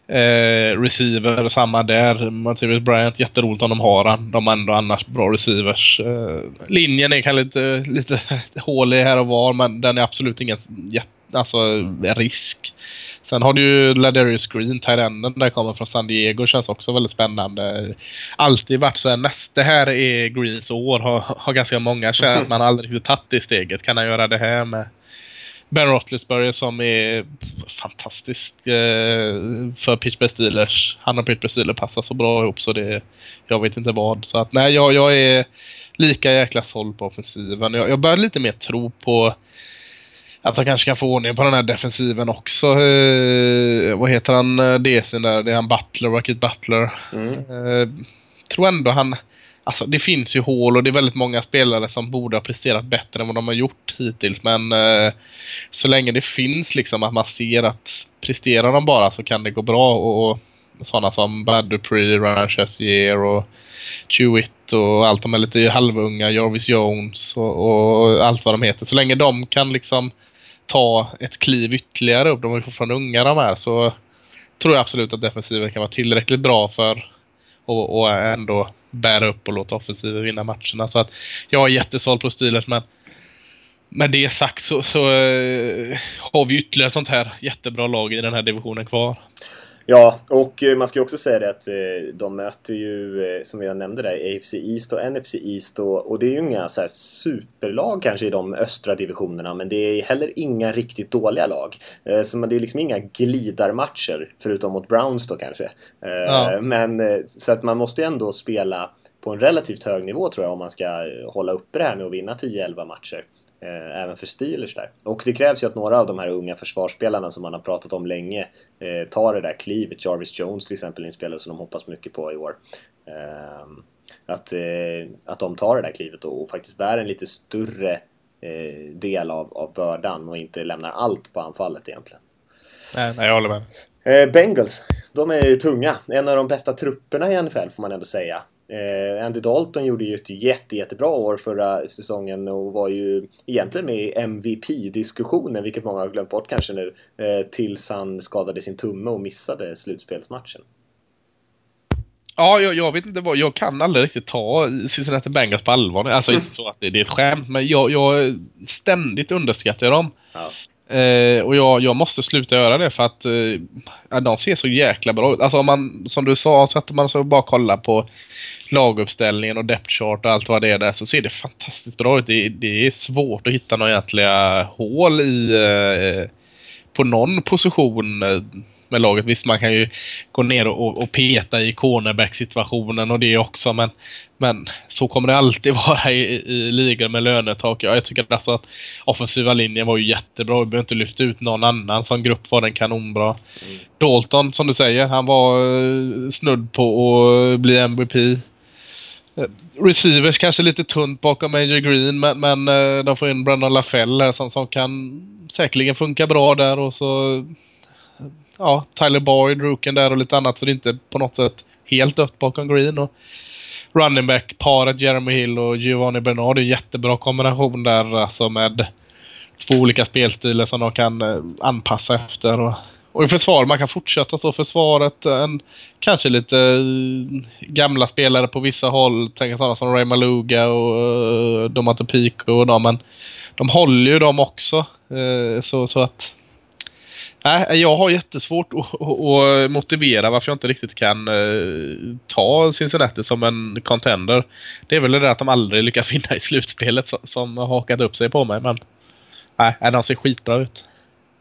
Eh, receiver, samma där. Martinez Bryant, jätteroligt om de har han. De har ändå annars bra receivers. Eh, linjen är kanske lite, lite hålig här och var, men den är absolut ingen alltså, risk. Sen har du ju Ladarius Green, Tyrenden, där kommer från San Diego. Känns också väldigt spännande. Alltid varit så här, nästa här är Greens år. Har, har ganska många känt att man aldrig riktigt tagit det steget. Kan han göra det här med Ben Roethlisberger som är fantastisk eh, för Pittsburgh Steelers. Han och Pittsburgh Steelers passar så bra ihop så det... Jag vet inte vad. Så att nej, jag, jag är lika jäkla såld på offensiven. Jag, jag börjar lite mer tro på att de kanske kan få ordning på den här defensiven också. Eh, vad heter han, eh, DC'n där? Det är han Butler, Rocket Butler. Mm. Eh, tror ändå han... Alltså det finns ju hål och det är väldigt många spelare som borde ha presterat bättre än vad de har gjort hittills. Men eh, så länge det finns liksom att man ser att presterar de bara så kan det gå bra. Och, och sådana som Brad Dupree, Ryan Chassier och Chewitt och allt de är lite halvunga, Jarvis Jones och, och, allt vad de heter. Så länge de kan liksom ta ett kliv ytterligare upp, de är fortfarande unga de här, så tror jag absolut att defensiven kan vara tillräckligt bra för och, och ändå bära upp och låta offensiven vinna matcherna. Så att jag är jättesåld på stilet men med det sagt så, så eh, har vi ytterligare sånt här jättebra lag i den här divisionen kvar. Ja, och eh, man ska ju också säga det att eh, de möter ju, eh, som jag nämnde där, AFC East och NFC East och, och det är ju inga så superlag kanske i de östra divisionerna men det är heller inga riktigt dåliga lag. Så det är liksom inga glidarmatcher, förutom mot Browns då kanske. Ja. Men så att man måste ju ändå spela på en relativt hög nivå tror jag om man ska hålla uppe det här med att vinna 10-11 matcher. Eh, även för Steelers där. Och det krävs ju att några av de här unga försvarsspelarna som man har pratat om länge eh, tar det där klivet. Jarvis Jones till exempel, en spelare som de hoppas mycket på i år. Eh, att, eh, att de tar det där klivet och, faktiskt bär en lite större del av, av bördan och inte lämnar allt på anfallet egentligen. Nej, nej jag håller med. Bengals, de är ju tunga. En av de bästa trupperna i NFL får man ändå säga. Eh, Andy Dalton gjorde ju ett jätte, jättebra år förra säsongen och var ju egentligen med i MVP-diskussionen, vilket många har glömt bort kanske nu, eh, tills han skadade sin tumme och missade slutspelsmatchen. Ja, jag, jag, vet inte vad, jag kan aldrig riktigt ta Cincinnati Bengals på allvar. Alltså inte så att det, det är ett skämt, men jag, jag ständigt underskattar dem. Ja. Eh, och jag, jag måste sluta göra det för att eh, de ser så jäkla bra ut. Alltså om man, som du sa, sätter man sig och bara kollar på laguppställningen och depth chart och allt vad det är där så ser det fantastiskt bra ut. Det, det är svårt att hitta några egentliga hål i eh, på någon position eh, med laget. Visst, man kan ju gå ner och, och peta i cornerback-situationen och det också, men, men så kommer det alltid vara i, i ligor med lönetak. Jag tycker alltså att offensiva linjen var ju jättebra. Vi behöver inte lyfta ut någon annan. Som grupp var den kanonbra. Mm. Dalton, som du säger, han var eh, snudd på att bli MVP. Eh, receivers kanske lite tunt bakom Major Green men, men eh, de får in Brandon LaFell som, som kan säkerligen funka bra där och så ja, Tyler Boyd, Rooken där och lite annat så det är inte på något sätt helt dött bakom Green. Och running back-paret Jeremy Hill och Giovanni Bernard är en jättebra kombination där alltså med två olika spelstilar som de kan eh, anpassa efter. Och, och i försvar, man kan fortsätta så försvaret. En, kanske lite eh, gamla spelare på vissa håll. Tänk sådana som Ray Maluga och eh, uh, Domato Pico och dem. Men de håller ju dem också. Uh, så, så att Nej, jag har jättesvårt att, motivera varför jag inte riktigt kan eh, ta Cincinnati som en contender. Det är väl det där att de aldrig lyckas vinna i slutspelet som har hakat upp sig på mig. Men nej, de ser skitbra ut.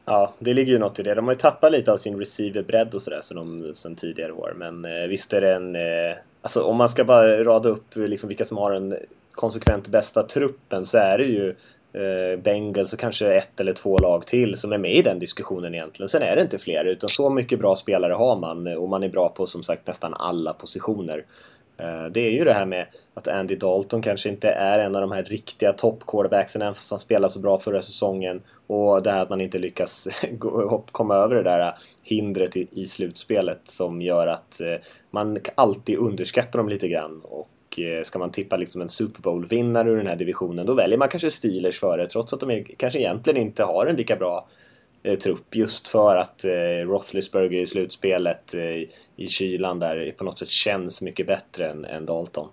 Ja, det ligger ju något i det. De har ju tappat lite av sin receiverbredd och sådär som de sen tidigare år. Men eh, visst är det en... Eh, alltså om man ska bara rada upp liksom vilka som har den konsekvent bästa truppen så är det ju Eh, Bengals och kanske ett eller två lag till som är med i den diskussionen egentligen. Sen är det inte fler, utan så mycket bra spelare har man och man är bra på som sagt nästan alla positioner. Eh, det är ju det här med att Andy Dalton kanske inte är en av de här riktiga topp-quarterbacksen även fast han spelade så bra förra säsongen. Och det här att man inte lyckas komma över det där hindret i slutspelet som gör att eh, man alltid underskattar dem lite grann. Och Eh, ska man tippa liksom en Super Bowl-vinnare ur den här divisionen då väljer man kanske Steelers före trots att de är, kanske egentligen inte har en lika bra eh, trupp just för att eh, Roethlisberger i slutspelet eh, i kylan där på något sätt känns mycket bättre än, än Dalton.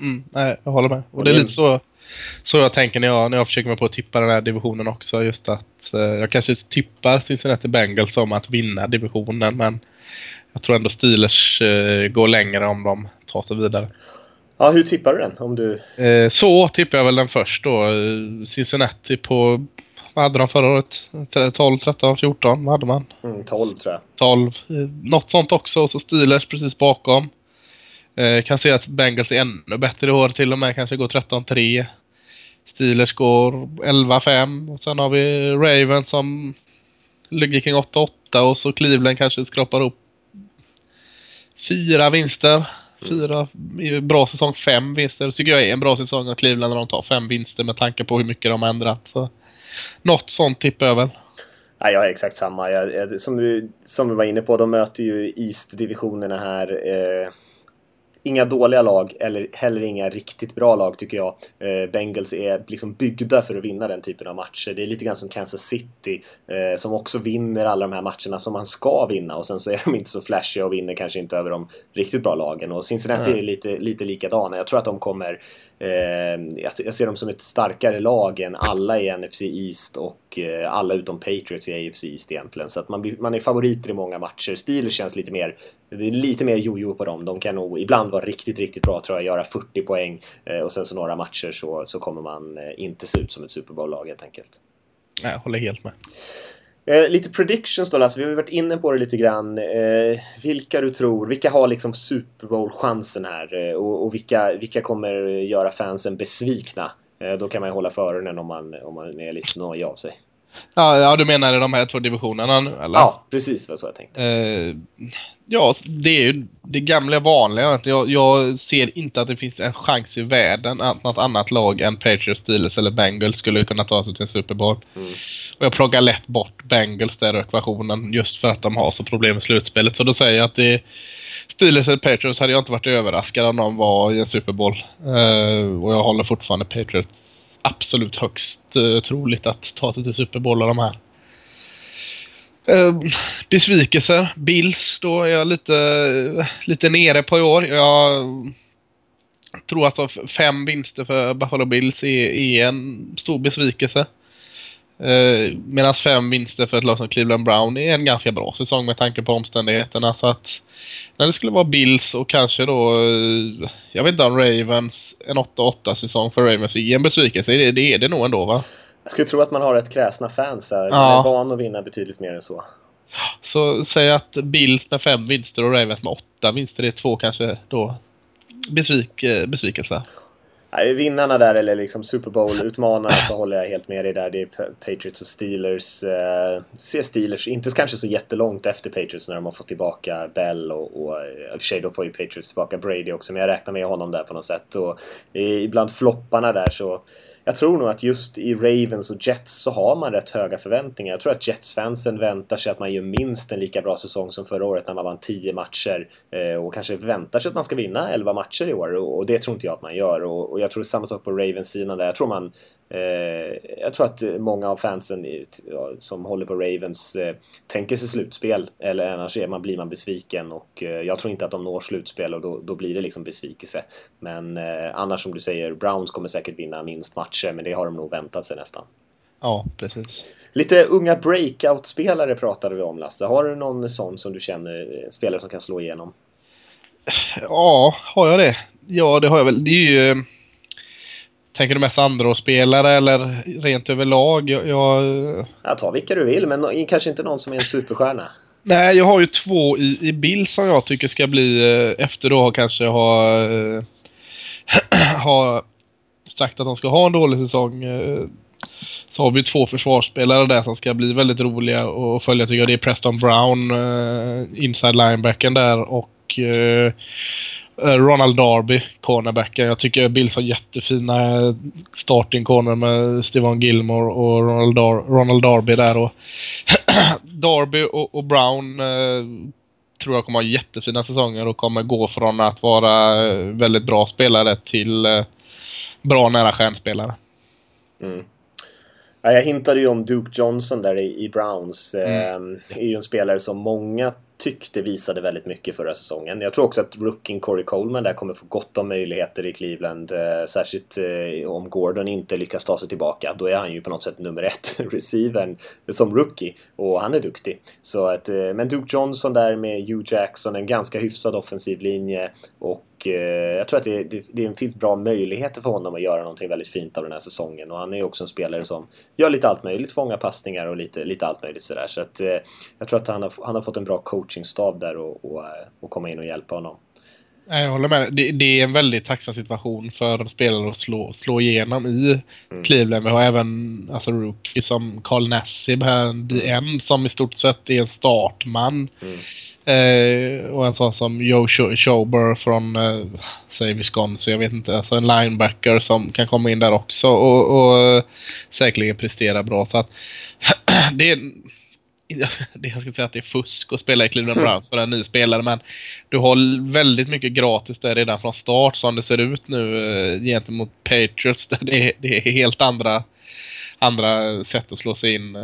Mm, nej, jag håller med. Och det är lite så, så jag tänker när jag, när jag försöker mig på att tippa den här divisionen också. Just att eh, jag kanske tippar Cincinnati Bengals om att vinna divisionen men jag tror ändå Steelers eh, går längre om de tar sig vidare. Ja, hur tippar du den? Om du... Eh, så tippar jag väl den först då. Eh, Cincinnati på, vad hade de förra året? 12, 13, 14? Vad hade man? Mm, 12 tror jag. 12. Eh, något sånt också. Och så Steelers precis bakom. Eh, kan se att Bengals är ännu bättre i år till och med. Kanske går 13-3. Steelers går 11-5. Och sen har vi Ravens som ligger kring 8-8 och så Cleveland kanske skrapar upp fyra vinster. Fyra bra säsong, fem vinster. Det tycker jag är en bra säsong av Cleveland när de tar fem vinster med tanke på hur mycket de har ändrat. Så, något sånt tippar jag väl. Ja, jag är exakt samma. Jag, jag, som, du, som du var inne på, de möter ju East-divisionerna här. Eh inga dåliga lag eller heller inga riktigt bra lag tycker jag. Eh, Bengals är liksom byggda för att vinna den typen av matcher. Det är lite grann som Kansas City eh, som också vinner alla de här matcherna som man ska vinna och sen så är de inte så flashiga och vinner kanske inte över de riktigt bra lagen. Och Cincinnati mm. är lite, lite likadana. Jag tror att de kommer Ehm, jag ser dem som ett starkare lag än alla i NFC East och eh, alla utom Patriots i AFC East egentligen. Så att man, blir, man är favoriter i många matcher. Steelers känns lite mer det är lite mer jojo på dem. De kan nog ibland vara riktigt, riktigt bra tror jag. Göra 40 poäng eh, och sen så några matcher så, så kommer man eh, inte se ut som ett Super Bowl-lag helt enkelt. Nej, jag håller helt med. Eh, lite predictions då Lasse, vi har varit inne på det lite grann. Eh, vilka du tror, vilka har liksom Super Bowl-chansen här? Eh, och, och vilka, vilka kommer göra fansen besvikna? Eh, då kan man ju hålla för öronen om man, om man är lite nojig av sig. Ja, ja, du menar de här två divisionerna nu, eller? Ja, precis vad så jag tänkte. Ja, det är ju det gamla vanliga. Jag, jag ser inte att det finns en chans i världen att något annat lag än Patriots, Steelers eller Bengals skulle kunna ta sig till en Super Bowl. Mm. Och jag plockar lätt bort Bengals där ekvationen just för att de har så problem med slutspelet. Så då säger jag att det Steelers eller Patriots hade jag inte varit överraskad om de var i en Super Bowl. Uh, och jag håller fortfarande Patriots absolut högst uh, troligt att ta sig till Super Bowl av de här. Eh, uh, besvikelser. Bills, då är jag lite, lite nere på i år. Jag tror alltså fem vinster för Buffalo Bills är, är en stor besvikelse. Eh, uh, Medan fem vinster för ett lag som Cleveland Brown är en ganska bra säsong med tanke på omständigheterna. Så att när det skulle vara Bills och kanske då, uh, jag vet inte om Ravens, en 8-8 säsong för Ravens är en besvikelse. Det, det är det nog ändå va? Jag skulle tro att man har rätt kräsna fans här. Man är van att vinna betydligt mer än så. Så säg att Bills med fem vinster och Ravens med åtta vinster. Det är två kanske då besvik, eh, besvikelser. Nej, vinnarna där, eller liksom Super Bowl-utmanarna, så håller jag helt med dig där. Det är Patriots och Steelers. Eh, se Steelers, inte kanske så jättelångt efter Patriots när de har fått tillbaka Bell och, och eh, i och för sig då får ju Patriots tillbaka Brady också, men jag räknar med honom där på något sätt. Och ibland flopparna där så jag tror nog att just i Ravens och Jets så har man rätt höga förväntningar. Jag tror att Jets-fansen väntar sig att man gör minst en lika bra säsong som förra året när man vann 10 matcher eh, och kanske väntar sig att man ska vinna 11 matcher i år och det tror inte jag att man gör och jag tror samma sak på Ravens-sidan där. Jag tror man jag tror att många av fansen som håller på Ravens eh, tänker sig slutspel eller annars är man, blir man besviken och eh, jag tror inte att de når slutspel och då, då blir det liksom besvikelse. Men annars som du säger, Browns kommer säkert vinna minst matcher men det har de nog väntat sig nästan. Ja, precis. Lite unga breakout-spelare pratade vi om Lasse. Har du någon sån som du känner, spelare som kan slå igenom? Ja, har jag det? Ja, det har jag väl. Det är ju Tänker du mest andra-spelare eller rent överlag? Jag, jag... jag tar vilka du vill, men kanske inte någon som är en superstjärna. Nej, jag har ju två i, i bild som jag tycker ska bli eh, efter då kanske ha, ha sagt att de ska ha en dålig säsong. Äh, så har vi två försvarsspelare där som ska bli väldigt roliga att följa tycker jag. Det är Preston Brown, inside linebacken där och Eh, Ronald Darby, cornerbacken. Jag tycker Bills har jättefina starting corner med Steven Gilmore och Ronald, Dar Ronald Darby där. Och Darby och, och Brown eh, tror jag kommer ha jättefina säsonger och kommer gå från att vara eh, väldigt bra spelare till eh, bra nära stjärnspelare. Mm. Ja, jag hintade ju om Duke Johnson där i, i Browns. Mm. Eh, är ju en spelare som många tyckte visade väldigt mycket förra säsongen. Jag tror också att rookien Corey Coleman där kommer få gott om möjligheter i Cleveland. Eh, särskilt eh, om Gordon inte lyckas ta sig tillbaka. Då är han ju på något sätt nummer ett receiven som rookie. Och han är duktig. Så att, eh, men Duke Johnson där med Hugh Jackson, en ganska hyfsad offensiv linje. Och och eh, jag tror att det, det, det, finns bra möjligheter för honom att göra någonting väldigt fint av den här säsongen. Och han är också en spelare som gör lite allt möjligt, fångar passningar och lite, lite allt möjligt sådär. Så att eh, jag tror att han har, han har fått en bra coachingstab där och, och, eh, och komma in och hjälpa honom. Jag håller med. Det, det är en väldigt tacksam situation för spelare att slå, slå igenom i mm. Cleveland. Vi har även alltså, rookie som Carl Nassib här, DN, som i stort sett är en startman. Mm. Eh, och en sån som Joe Schober från, eh, säg Wisconsin, jag vet inte, alltså en linebacker som kan komma in där också och, och säkerligen prestera bra. Så att det är, det jag ska säga att det är fusk att spela i Cleveland Browns för en ny spelare men du har väldigt mycket gratis där redan från start som det ser ut nu eh, gentemot Patriots. Där det, är, det är helt andra, andra sätt att slå sig in.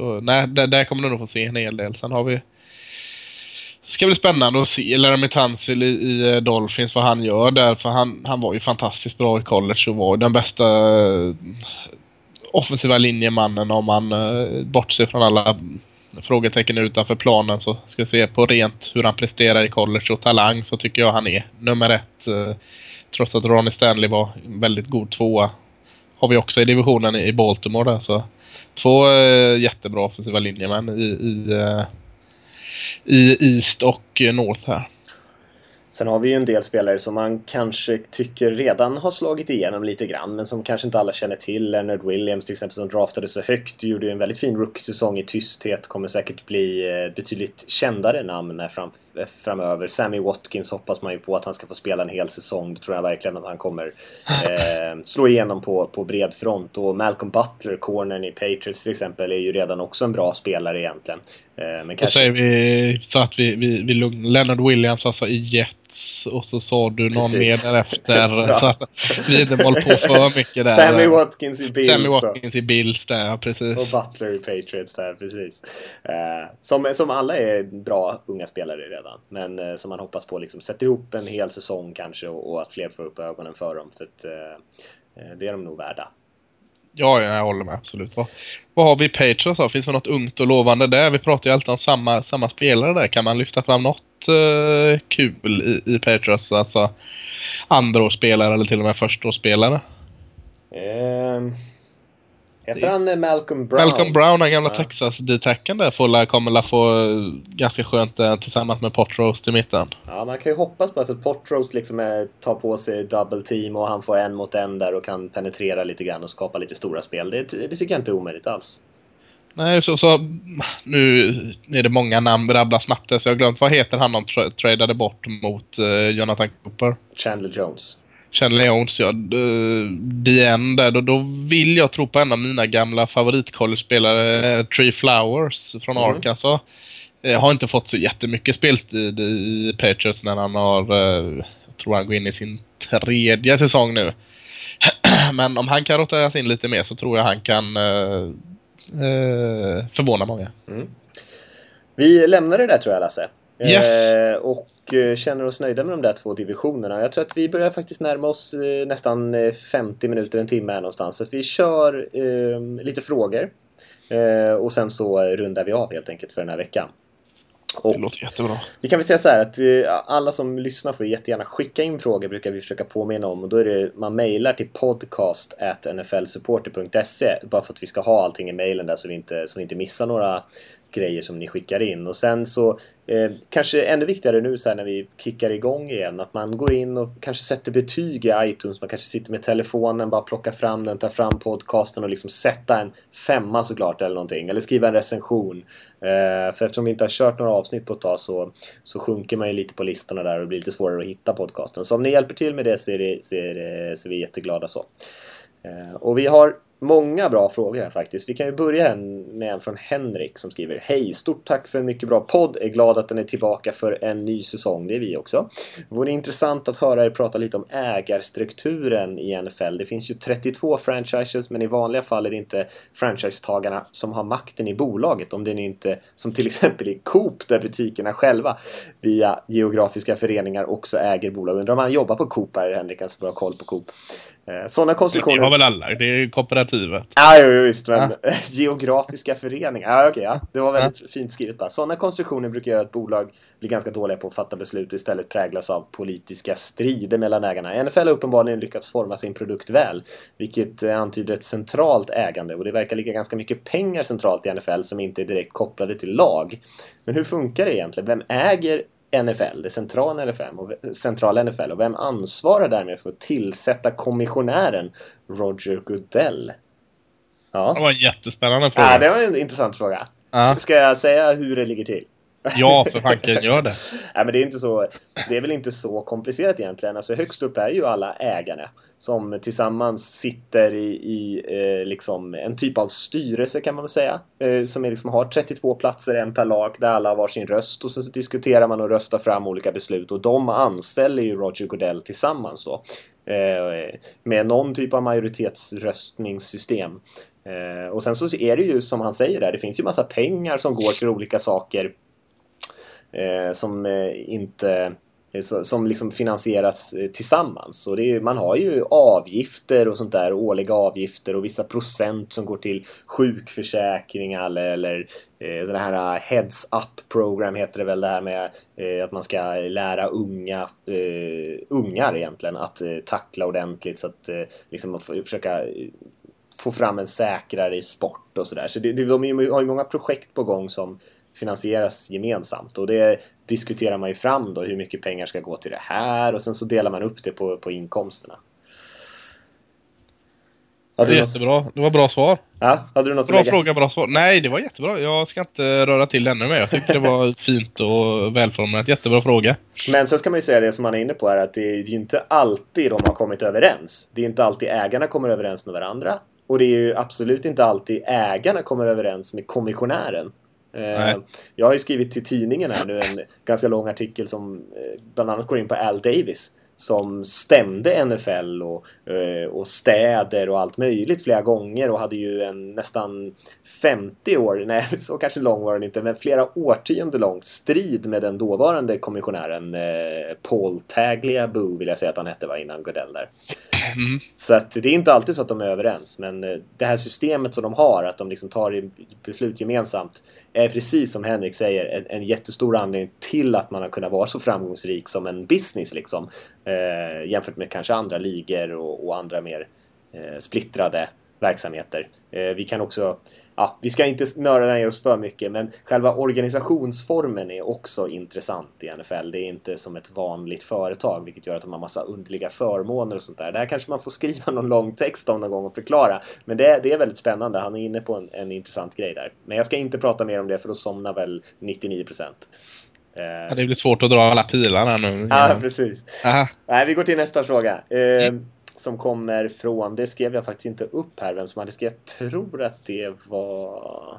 Så nej, där, där kommer du nog få se en hel del. Sen har vi det ska bli spännande att se Laramie Tansil i, i eh, Dolphins vad han gör där. För han, han var ju fantastiskt bra i college och var den bästa eh, offensiva linjemannen om man eh, bortser från alla frågetecken utanför planen. Så ska vi se på rent hur han presterar i college och talang så tycker jag han är nummer ett. Trots att Ronnie Stanley var väldigt god tvåa. Har vi också i divisionen i Baltimore där så två uh, jättebra offensiva linjemän i, i, uh, i East och North här. Sen har vi ju en del spelare som man kanske tycker redan har slagit igenom lite grann men som kanske inte alla känner till. Leonard Williams till exempel som draftade så högt gjorde ju en väldigt fin rookie-säsong i tysthet. Kommer säkert bli eh, betydligt kändare namn fram, eh, framöver. Sammy Watkins hoppas man ju på att han ska få spela en hel säsong. det tror jag verkligen att han kommer eh, slå igenom på, på bred front. Och Malcolm Butler, cornern i Patriots till exempel, är ju redan också en bra spelare egentligen. Eh, men kanske... Säger vi så att vi, vi, vi lugnar. Leonard Williams alltså i Jets och så sa du någon Precis. mer därefter. så att vi inte håller på för mycket där. Sammy Watkins i Bills. Sammy Watkins i Bills där, precis. Och Butler i Patriots där, precis. Eh, som, som alla är bra unga spelare redan. Men eh, som man hoppas på liksom sätter ihop en hel säsong kanske och, och att fler får upp ögonen för dem. För att eh det är de nog värda. Ja, jag håller med absolut. Vad, vad har vi i Patriots då? Finns det något ungt och lovande där? Vi pratar ju alltid om samma, samma spelare där. Kan man lyfta fram något eh, kul i, i Patriots? Alltså andraårsspelare eller till och med förstaårsspelare? Um, ehm, Heter han eh, Malcolm Brown? Malcolm Brown, den gamla ja. texas detacken där, får, kommer la få ganska skönt där, tillsammans med Potroast i mitten. Ja, man kan ju hoppas på att Potroast liksom är, tar på sig double team och han får en mot en där och kan penetrera lite grann och skapa lite stora spel. Det, det tycker jag inte är omöjligt alls. Nej, så, så nu är det många namn rabblas snabbt så jag har glömt vad heter han de tra tradade bort mot uh, Jonathan Cooper? Chandler Jones. Kjell Leons, ja. DN där. Då, då vill jag tro på en av mina gamla favoritcollege-spelare, eh, Tree Flowers från mm. Arkansas. Eh, har inte fått så jättemycket speltid i Patriots när han har, eh, jag tror han går in i sin tredje säsong nu. Men om han kan roteras in lite mer så tror jag han kan eh, förvåna många. Mm. Vi lämnar det där tror jag Lasse. Yes. Eh, och Eh, känner oss nöjda med de där två divisionerna. Jag tror att vi börjar faktiskt närma oss eh, nästan 50 eh, minuter, en timme här någonstans. Så vi kör eh, lite frågor. Och sen så rundar vi av helt enkelt för den här veckan. Och det låter jättebra. Vi kan väl säga så här att alla som lyssnar får jättegärna skicka in frågor brukar vi försöka påminna om och då är det man mejlar till podcast nflsupporter.se bara för att vi ska ha allting i mejlen där så vi inte, så vi inte missar några grejer som ni skickar in. Och sen så eh, kanske ännu viktigare nu så här när vi kickar igång igen att man går in och kanske sätter betyg i iTunes. Man kanske sitter med telefonen, bara plockar fram den, tar fram podcasten och liksom sätta en femma såklart eller någonting. Eller skriva en recension. Eh, för eftersom vi inte har kört några avsnitt på ett tag så, så sjunker man ju lite på listorna där och det blir lite svårare att hitta podcasten. Så om ni hjälper till med det så är, det, så är, det, så är vi jätteglada så. Eh, och vi har många bra frågor här faktiskt. Vi kan ju börja med en från Henrik som skriver Hej! Stort tack för en mycket bra podd. Är glad att den är tillbaka för en ny säsong. Det är vi också. Vore intressant att höra er prata lite om ägarstrukturen i NFL. Det finns ju 32 franchises men i vanliga fall är det inte franchisetagarna som har makten i bolaget. Om det är inte som till exempel i Coop där butikerna själva via geografiska föreningar också äger bolag. Undrar om han jobbar på Coop här, Henrik, alltså bra koll på Coop. Eh, Sådana konstruktioner... Det har väl alla, det är kooperativet. Ja, jo, jo, visst, men ja. geografiska föreningar. Ja, okej, okay, ja. Det var väldigt ja. fint skrivet bara. Sådana konstruktioner brukar göra att bolag blir ganska dåliga på att fatta beslut och istället präglas av politiska strider mellan ägarna. NFL har uppenbarligen lyckats forma sin produkt väl, vilket eh, antyder ett centralt ägande och det verkar ligga ganska mycket pengar centralt i NFL som inte är direkt kopplade till lag. Men hur funkar det egentligen? Vem äger NFL, det centrala NFL, och, centrala NFL och vem ansvarar därmed för att tillsätta kommissionären Roger Goodell? Ja. Det var en jättespännande fråga. Ja, det var en intressant fråga. Ja. Ska jag säga hur det ligger till? Ja, för fanken, gör det. Nej, men det är, inte så, det är väl inte så komplicerat egentligen. Alltså, högst upp är ju alla ägare som tillsammans sitter i, i eh, liksom en typ av styrelse kan man väl säga. Eh, som är liksom har 32 platser, en per lag, där alla har varsin röst och så diskuterar man och röstar fram olika beslut och de anställer ju Roger Goodell tillsammans då. Eh, med någon typ av majoritetsröstningssystem. Eh, och sen så är det ju som han säger där, det finns ju massa pengar som går till olika saker Eh, som eh, inte eh, som liksom finansieras eh, tillsammans. Så är, man har ju avgifter och sånt där, årliga avgifter och vissa procent som går till sjukförsäkringar eller, eller eh, sådana här Heads Up Program heter det väl det här med eh, att man ska lära unga eh, ungar egentligen att eh, tackla ordentligt så att eh, liksom försöka få fram en säkrare sport och sådär. Så, så det, de har ju många projekt på gång som finansieras gemensamt och det diskuterar man ju fram då hur mycket pengar ska gå till det här och sen så delar man upp det på, på inkomsterna. Hade det är jättebra. Det var bra svar. Ja, hade du något Bra fråga, bra svar. Nej, det var jättebra. Jag ska inte röra till ännu mer. Jag tycker det var fint och välformulerat. Jättebra fråga. Men sen ska man ju säga det som man är inne på här att det är ju inte alltid de har kommit överens. Det är inte alltid ägarna kommer överens med varandra. Och det är ju absolut inte alltid ägarna kommer överens med kommissionären. Nej. Jag har ju skrivit till tidningen här nu en ganska lång artikel som eh, bland annat går in på Al Davis som stämde NFL och, eh, och städer och allt möjligt flera gånger och hade ju en nästan 50 år, nej så kanske lång var den inte, men flera årtionden lång strid med den dåvarande kommissionären eh, Paul Tagliabue vill jag säga att han hette var innan Godell där. Mm. Så att det är inte alltid så att de är överens, men det här systemet som de har, att de liksom tar beslut gemensamt, är precis som Henrik säger en, en jättestor anledning till att man har kunnat vara så framgångsrik som en business liksom. Eh, jämfört med kanske andra ligor och, och andra mer eh, splittrade verksamheter. Eh, vi kan också ja, vi ska inte nörda ner oss för mycket, men själva organisationsformen är också intressant i NFL. Det är inte som ett vanligt företag, vilket gör att de har massa underliga förmåner och sånt där. Där kanske man får skriva någon lång text om någon gång och förklara. Men det, det är väldigt spännande. Han är inne på en, en intressant grej där. Men jag ska inte prata mer om det, för då somnar väl 99 procent. Ja, det blir svårt att dra alla pilarna nu. Ja, precis. Aha. Nej, vi går till nästa fråga. Eh, mm som kommer från, det skrev jag faktiskt inte upp här vem som hade skrivit. Jag tror att det var...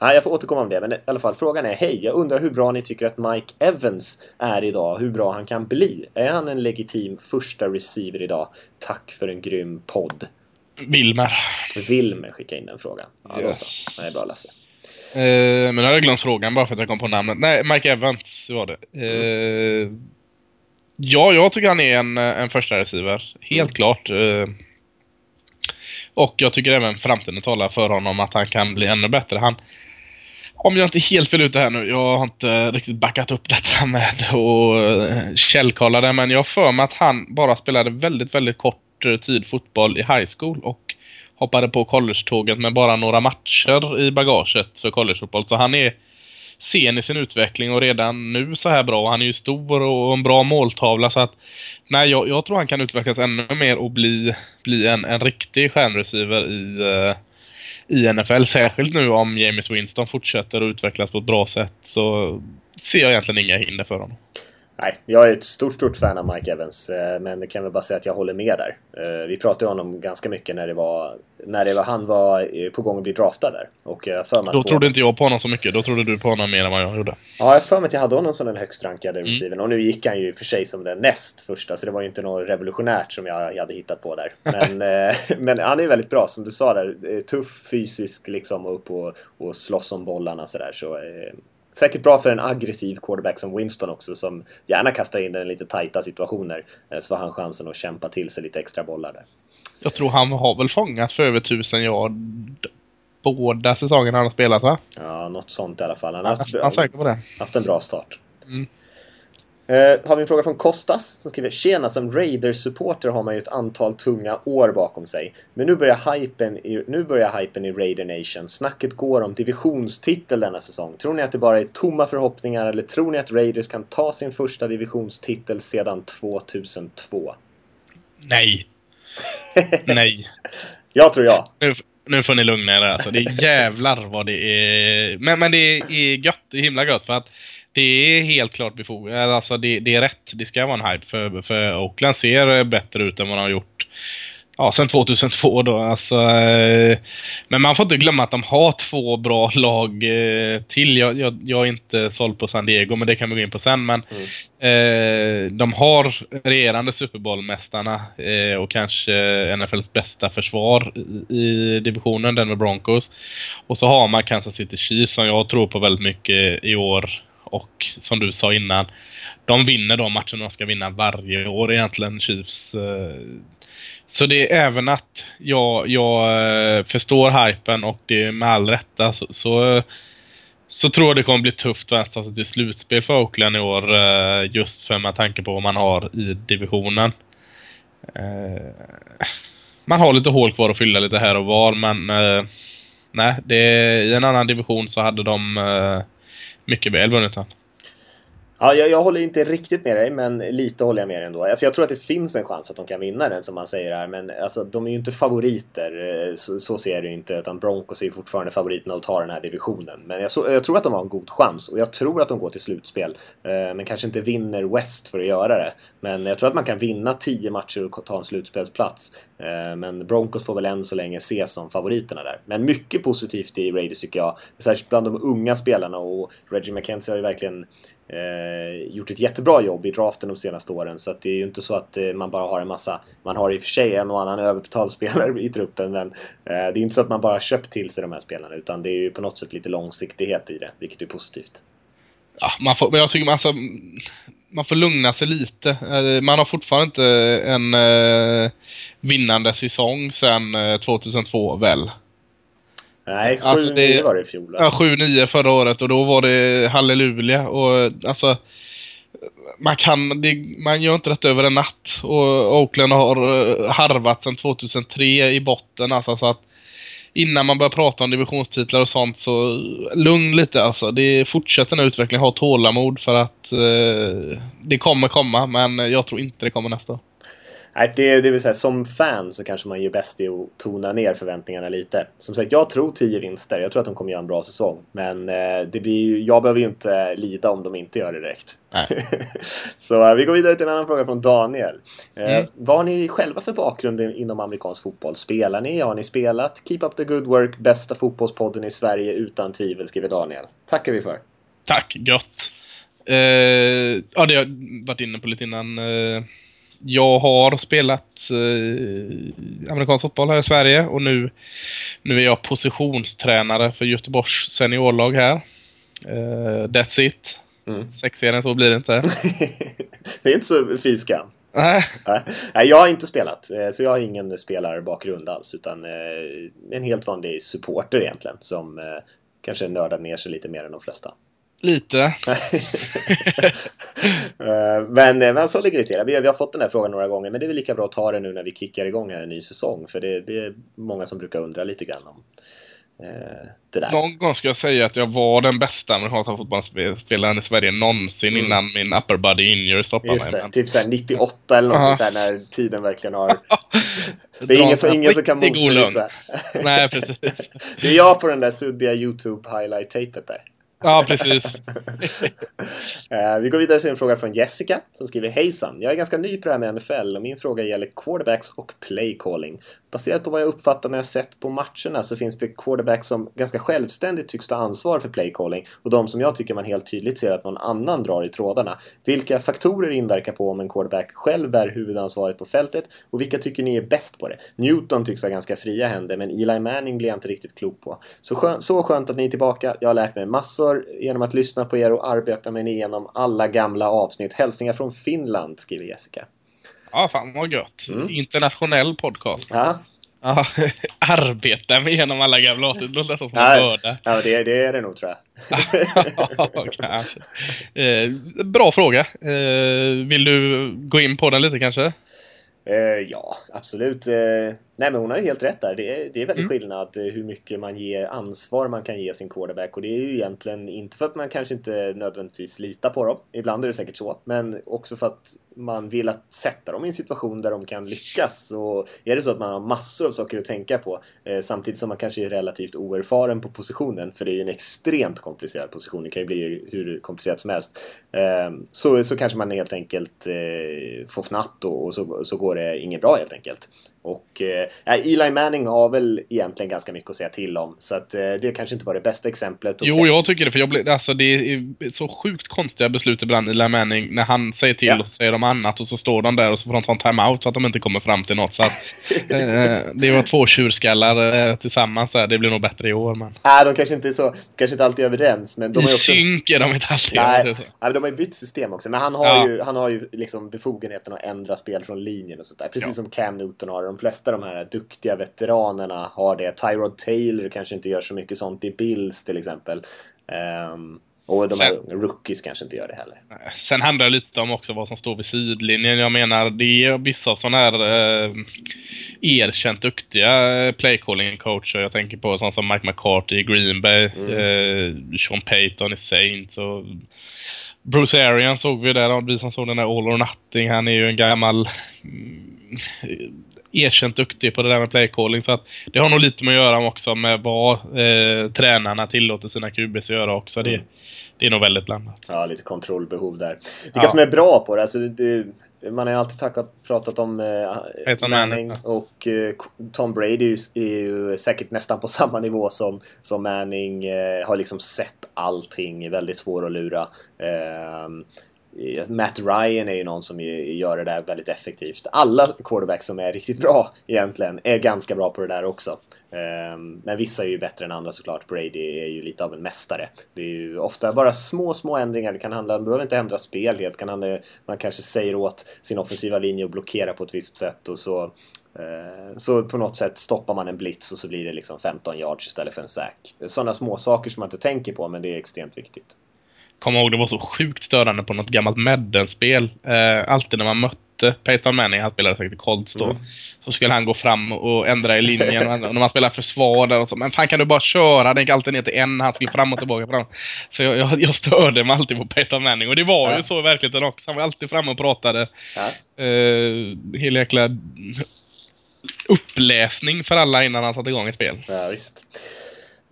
Nej, jag får återkomma om det, men i alla fall frågan är Hej, jag undrar hur bra ni tycker att Mike Evans är idag, hur bra han kan bli. Är han en legitim första receiver idag? Tack för en grym podd. Wilmer. Wilmer skickade in den frågan. Ja, yes. då så. Det är bra Lasse. Eh, men jag glömt frågan bara för att jag kom på namnet. Nej, Mike Evans var det. Eh, mm. Ja, jag tycker han är en, en första receiver. Helt mm. klart. Eh, och jag tycker även framtiden talar för honom att han kan bli ännu bättre. Han, om jag inte helt fel ute här nu, jag har inte riktigt backat upp detta med och eh, källkolla det, men jag för mig att han bara spelade väldigt, väldigt kort eh, tid fotboll i high school och hoppade på college-tåget med bara några matcher i bagaget för collegefotboll. Så han är sen i sin utveckling och redan nu så här bra. Han är ju stor och en bra måltavla så att nej, jag, jag tror han kan utvecklas ännu mer och bli, bli en, en riktig stjärnreceiver i, uh, i NFL. Särskilt nu om James Winston fortsätter att utvecklas på ett bra sätt så ser jag egentligen inga hinder för honom. Nej, jag är ett stort, stort fan av Mike Evans, eh, men det kan väl bara säga att jag håller med där. Eh, vi pratade om honom ganska mycket när det var, när det var, han var på gång att bli draftad där. Och jag för mig Då trodde inte jag på honom så mycket, då trodde du på honom mer än vad jag gjorde. Ja, jag för mig att jag hade honom som den högst rankade mm. receiven. Och nu gick han ju för sig som den näst första, så det var ju inte något revolutionärt som jag hade hittat på där. Men, eh, men han är väldigt bra, som du sa där. Tuff fysisk liksom, upp och, och slåss om bollarna sådär. Så, säkert bra för en aggressiv quarterback som Winston också som gärna kastar in den i lite tajta situationer. Eh, så får han chansen att kämpa till sig lite extra bollar där. Jag tror han har väl fångat för över tusen yard båda säsongerna han har spelat va? Ja, något sånt i alla fall. Han har haft, haft en bra start. Mm. Uh, har vi en fråga från Kostas som skriver Tjena, som Raiders-supporter har man ju ett antal tunga år bakom sig. Men nu börjar hypen i, nu börjar hypen i Raider Nation. Snacket går om divisionstitel denna säsong. Tror ni att det bara är tomma förhoppningar eller tror ni att Raiders kan ta sin första divisionstitel sedan 2002? Nej. Nej. Jag tror ja. Nu, nu får ni lugna er alltså. Det är jävlar vad det är. Men, men det är gött. Det är himla gött för att det är helt klart befogat. Alltså det, det, är rätt. Det ska vara en hype. För, för Oakland ser bättre ut än vad de har gjort ja, sen 2002 då. Alltså, eh, men man får inte glömma att de har två bra lag eh, till. Jag, jag, jag, är inte såld på San Diego, men det kan vi gå in på sen. Men mm. eh, de har regerande Super Bowl-mästarna eh, och kanske NFLs bästa försvar i, i divisionen, den med Broncos. Och så har man Kansas City Chiefs som jag tror på väldigt mycket i år och som du sa innan, de vinner de matcherna de ska vinna varje år egentligen, Chiefs. Eh. Så det är även att jag, jag eh, förstår hypen och det är med all rätta så, så, så tror jag det kommer bli tufft att ta sig till slutspel för Oakland i år eh, just för med tanke på vad man har i divisionen. Man har lite hål kvar att fylla lite här och var men nej, det, i en annan division så hade de mycket väl vunnit han. Ja, jag, jag, håller inte riktigt med dig, men lite håller jag med dig ändå. Alltså, jag tror att det finns en chans att de kan vinna den, som man säger här. Men alltså, de är ju inte favoriter, eh, så, så ser det ju inte. Utan Broncos är ju fortfarande favoriterna att ta den här divisionen. Men jag, så, jag, tror att de har en god chans och jag tror att de går till slutspel. Eh, men kanske inte vinner West för att göra det. Men jag tror att man kan vinna tio matcher och ta en slutspelsplats. Eh, men Broncos får väl än så länge ses som favoriterna där. Men mycket positivt i Raiders tycker jag. Särskilt bland de unga spelarna och Reggie McKenzie har ju verkligen eh, gjort ett jättebra jobb i draften de senaste åren. Så att det är ju inte så att eh, man bara har en massa, man har i och för sig en och annan överbetald spelare i truppen men eh, det är inte så att man bara köpt till sig de här spelarna utan det är ju på något sätt lite långsiktighet i det, vilket är positivt. Ja, man får, men jag tycker man, alltså, man får lugna sig lite. Eh, man har fortfarande inte en eh, vinnande säsong sedan eh, 2002 väl? Nej, 7-9 alltså det, var det i fjol. Ja, 7-9 förra året och då var det halleluja. Och alltså, man, kan, det, man gör inte detta över en natt. Och Oakland har uh, harvat sedan 2003 i botten. Alltså, så att innan man börjar prata om divisionstitlar och sånt så lugn lite alltså. Det fortsätter den utvecklingen, ha tålamod för att uh, det kommer komma men jag tror inte det kommer nästa år. Nej, det, det vill säga, som fan så kanske man gör bäst i att tona ner förväntningarna lite. Som sagt, jag tror 10 vinster. Jag tror att de kommer göra en bra säsong. Men eh, det blir jag behöver ju inte lida om de inte gör det direkt. så eh, vi går vidare till en annan fråga från Daniel. Eh, mm. Vad har ni själva för bakgrund inom amerikansk fotboll? Spelar ni? Har ni spelat? Keep up the good work. Bästa fotbollspodden i Sverige utan tvivel, skriver Daniel. Tackar vi för. Tack, gott. Eh, ja, det har jag varit inne på lite innan. Eh jag har spelat eh, amerikansk fotboll här i Sverige och nu, nu är jag positionstränare för Göteborgs seniorlag här. Uh, that's it. Mm. Sexigare än så blir det inte. det är inte så fy skam. Nej. Nej, jag har inte spelat, eh, så jag har ingen spelarbakgrund alls utan eh, en helt vanlig supporter egentligen som kanske nördar ner sig lite mer än de flesta. Lite. Eh, men, eh, men så ligger det till. Vi, vi har fått den här frågan några gånger men det är väl lika bra att ta det nu när vi kickar igång här en ny säsong. För det, det är många som brukar undra lite grann om eh, det där. Någon gång ska jag säga att jag var den bästa amerikanska fotbollsspelaren i Sverige någonsin mm. innan min upper body injury stoppade Just mig. Det, typ såhär 98 eller något såhär när tiden verkligen har... det är ingen, som, ingen som kan motbevisa. Nej, precis. det är jag på den där suddiga YouTube highlight-tapet där. Ja, precis. Eh, vi går vidare till en fråga från Jessica som skriver Hejsan, jag är ganska ny på det här med NFL och min fråga gäller quarterbacks och playcalling. Baserat på vad jag uppfattar när jag sett på matcherna så finns det quarterbacks som ganska självständigt tycks ta ansvar för playcalling och de som jag tycker man helt tydligt ser att någon annan drar i trådarna. Vilka faktorer inverkar på om en quarterback själv bär huvudansvaret på fältet och vilka tycker ni är bäst på det? Newton tycks ha ganska fria händer men Eli Manning blir jag inte riktigt klok på. Så, skön, så skönt att ni är tillbaka. Jag har lärt mig massor genom att lyssna på er och arbeta mig igenom alla gamla avsnitt. Hälsningar från Finland, skriver Jessica. Ja, fan vad gött. Mm. Internationell podcast. Ja, Ja, arbeta mig igenom alla gamla avsnitt. Det låter som en börda. ja det, det är det nog tror jag. Ja, kanske. Eh, bra fråga. Eh, vill du gå in på den lite kanske? Eh, ja, absolut. Nej, men hon har ju helt rätt där. Det är, det är väldigt skillnad eh, hur mycket man ger ansvar man kan ge sin quarterback. Och det är ju egentligen inte för att man kanske inte nödvändigtvis litar på dem. Ibland är det säkert så. Men också för att man vill att sätta dem i en situation där de kan lyckas. Och är det så att man har massor av saker att tänka på eh, samtidigt som man kanske är relativt oerfaren på positionen, för det är ju en extremt komplicerad position, det kan ju bli hur komplicerat som helst, eh, så, så kanske man helt enkelt eh, får fnatt och, och så, så går det inget bra helt enkelt. Och eh, Eli Manning har väl egentligen ganska mycket att säga till om, så att eh, det kanske inte var det bästa exemplet. Och Jo, jag tycker det. För jag blir, alltså, det är så sjukt konstiga beslut ibland Eli Manning när han säger till Ja. och så säger de annat och så står de där och så får de ta en timeout så att de inte kommer fram till något. Så att, eh, det var två tjurskallar eh, tillsammans där. Det blir nog bättre i år. Men... Nej, de kanske inte är så, kanske inte alltid är överens, men de I också... synk är de inte alltid. Nej, Nej. nej, men de har ju bytt system också. Men han har Ja. ju, han har ju liksom befogenheten att ändra spel från linjen och sånt där. Precis Ja. som Cam Newton har. De flesta av de här duktiga veteranerna har det. Tyrod Taylor kanske inte gör så mycket sånt i Bills till exempel. Ehm, och de här rookies kanske inte gör det heller. Sen handlar det lite om också vad som står vid sidlinjen. Jag menar, det är vissa sådana här eh, erkänt duktiga eh, playcalling coacher. Jag tänker på sådana som Mike McCarthy i Green Bay, eh, Sean Payton i Saints och Bruce Arians såg vi där, vi som såg den där All or Nothing. Han är ju en gammal mm, erkänt duktig på det där med playcalling. Så att det har nog lite med att göra också med vad eh, tränarna tillåter sina QBs att göra också. Det, det är nog väldigt blandat. Ja, lite kontrollbehov där. Vilka Ja. som är bra på det? Alltså, det man har ju alltid tackat, pratat om eh, Manning och eh, Tom Brady är ju, är ju säkert nästan på samma nivå som, som Manning. Eh, har liksom sett allting, är väldigt svår att lura. Eh, Matt Ryan är ju någon som gör det där väldigt effektivt. Alla quarterbacks som är riktigt bra egentligen är ganska bra på det där också. Ehm, men vissa är ju bättre än andra såklart. Brady är ju lite av en mästare. Det är ju ofta bara små, små ändringar. Det kan handla, man behöver inte ändra spel helt. Det kan handla, man kanske säger åt sin offensiva linje att blockera på ett visst sätt och så eh, så på något sätt stoppar man en blitz och så blir det liksom 15 yards istället för en sack. Sådana små saker som man inte tänker på men det är extremt viktigt. Kommer ihåg det var så sjukt störande på något gammalt Madden-spel. Eh, alltid när man mötte Peyton Manning, han spelade säkert Colts då, så skulle han gå fram och ändra i linjen. och när man spelar försvar där och så. Men fan kan du bara köra? Den gick alltid ner till en, han skulle fram och tillbaka. Fram. Så jag, jag, jag störde mig alltid på Peyton Manning. Och det var Ja. ju så i verkligheten också. Han var alltid framme och pratade. Ja. Eh, hel jäkla uppläsning för alla innan han satte igång ett spel. Ja, visst.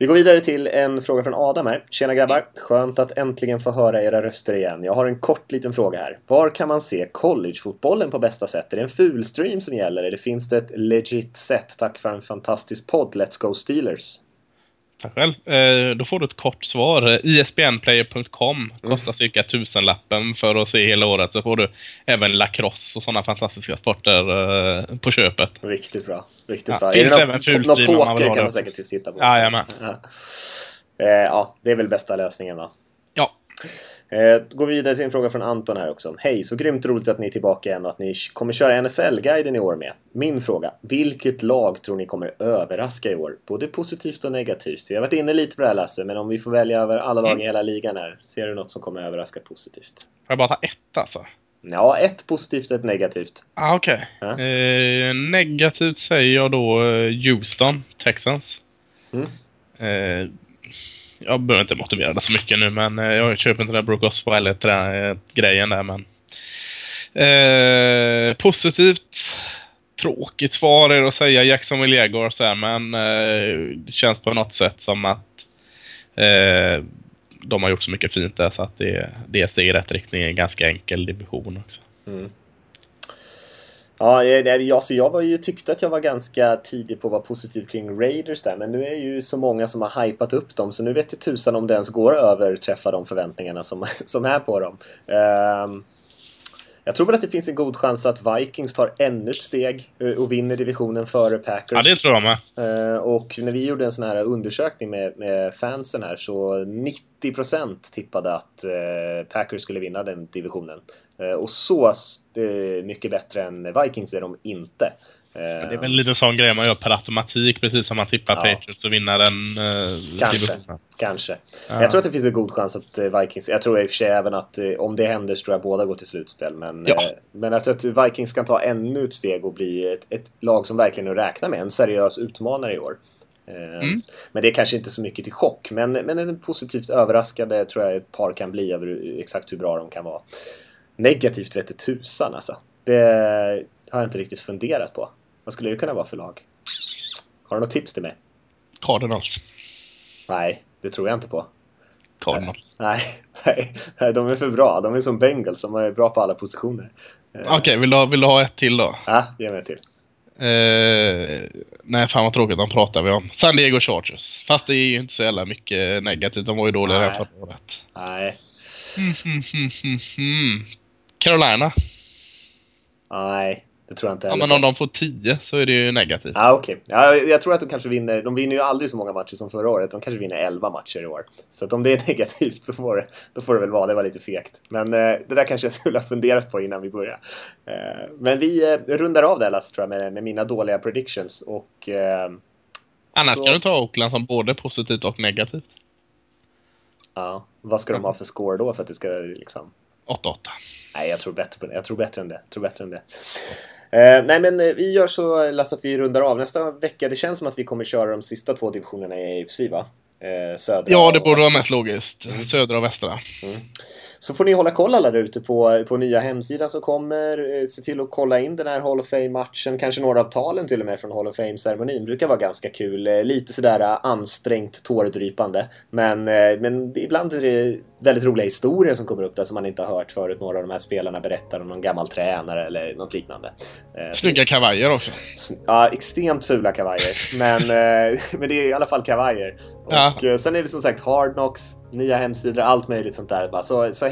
Vi går vidare till en fråga från Adam här. Tjena grabbar! Skönt att äntligen få höra era röster igen. Jag har en kort liten fråga här. Var kan man se collegefotbollen på bästa sätt? Är det en fulstream som gäller eller finns det ett legit sätt? Tack för en fantastisk podd. Let's go Steelers! Tack själv. Eh, då får du ett kort svar. Eh, ISBNplayer.com kostar cirka tusenlappen för att se hela året. Så får du även lacrosse och sådana fantastiska sporter eh, på köpet. Riktigt bra. Riktigt Ja, bra. finns det även fulstream om man vill ha kan det. man säkert titta på. Jajamän. Ja. Eh, ja, det är väl bästa lösningen va? Ja. Eh, går vi vidare till en fråga från Anton här också. Hej, så grymt roligt att ni är tillbaka igen och att ni kommer köra NFL-guiden i år med. Min fråga, vilket lag tror ni kommer överraska i år? Både positivt och negativt. Vi har varit inne lite på det här Lasse, men om vi får välja över alla lag i hela ligan här, ser du något som kommer överraska positivt? Får jag bara ta ett alltså? Ja, ett positivt och ett negativt. Ah, Okej. Ja. Eh, negativt säger jag då eh, Houston, Texans. Mm. Eh, jag behöver inte motivera det så mycket nu, men eh, jag köper inte den där Brooke Osweiler-grejen eh, där, men... Eh, positivt. Tråkigt svar är att säga Jacksonville Jaguars här, men eh, det känns på något sätt som att eh, de har gjort så mycket fint där så att det, det ser steg i rätt riktning. En ganska enkel division också. Mm. Ja, eh, jag, alltså jag var ju, tyckte att jag var ganska tidig på att vara positiv kring Raiders där, men nu är det ju så många som har hypat upp dem, så nu vet jag tusan om det ens går att överträffa de förväntningarna som, som är på dem. Um, jag tror väl att det finns en god chans att Vikings tar ännu ett steg eh, och vinner divisionen före Packers. Ja, det tror jag med. Uh, och när vi gjorde en sån här undersökning med, med fansen här så 90% tippade att uh, Packers skulle vinna den divisionen. Och så mycket bättre än Vikings är de inte. Det är väl lite sån grej man gör per automatik, precis som man tippar ja. Patriots och vinner den eh, Kanske, divisionen. Kanske. Ja. Jag tror att det finns en god chans att eh, Vikings, jag tror i och för sig även att eh, om det händer så tror jag båda går till slutspel. Men, ja. eh, men jag tror att Vikings kan ta ännu ett steg och bli ett, ett lag som verkligen är att räkna med, en seriös utmanare i år. Mm. Men det är kanske inte så mycket till chock, men, men en positivt överraskande tror jag ett par kan bli över exakt hur bra de kan vara. Negativt vete tusan alltså. Det har jag inte riktigt funderat på. Vad skulle det kunna vara för lag? Har du något tips till mig? Cardinals. Nej, det tror jag inte på. Cardinals. Nej, nej, nej, de är för bra. De är som Bengals, de är bra på alla positioner. Eh. Okej, okay, vill, du, vill du ha ett till då? Ja, ge mig ett till. Eh, nej, fan vad tråkigt, de pratar vi om. San Diego Chargers. Fast det är ju inte så jävla mycket negativt. De var ju dåliga nej. förra året. Nej. Mm, mm, mm, Carolina. Nej. Det tror jag inte. Ja, men om de får 10 så är det ju negativt. Ja, okej. Okay. Ja, jag tror att de kanske vinner. De vinner ju aldrig så många matcher som förra året. De kanske vinner 11 matcher i år. Så att om det är negativt så får det, då får det väl vara. Det var lite fegt. Men eh, det där kanske jag skulle ha funderat på innan vi började. Eh, men vi eh, rundar av det Lasse, tror jag, med, med mina dåliga predictions. Och, eh, Annars så... kan du ta Oakland som både positivt och negativt. Ja, vad ska de ha för score då för att det ska liksom... 8-8. Nej, jag tror bättre på det. Jag tror bättre än det. Jag tror bättre än det. Eh, nej, men eh, vi gör så Lasse att vi rundar av nästa vecka. Det känns som att vi kommer köra de sista två divisionerna i AFC, va? Eh, södra ja, det borde vara mest logiskt. Mm. Södra och västra. Mm. Så får ni hålla koll alla där ute på, på nya hemsidan som kommer. Eh, se till att kolla in den här Hall of Fame-matchen. Kanske några av talen till och med från Hall of Fame-ceremonin. Brukar vara ganska kul. Eh, lite sådär ansträngt, tårdrypande. Men, men ibland är det väldigt roliga historier som kommer upp där som man inte har hört förut. Några av de här spelarna berättar om någon gammal tränare eller något liknande. Snygga kavajer också. Ja, extremt fula kavajer. Men, men det är i alla fall kavajer. Och ja. sen är det som sagt Hard Knocks nya hemsidor, allt möjligt sånt där. Så, så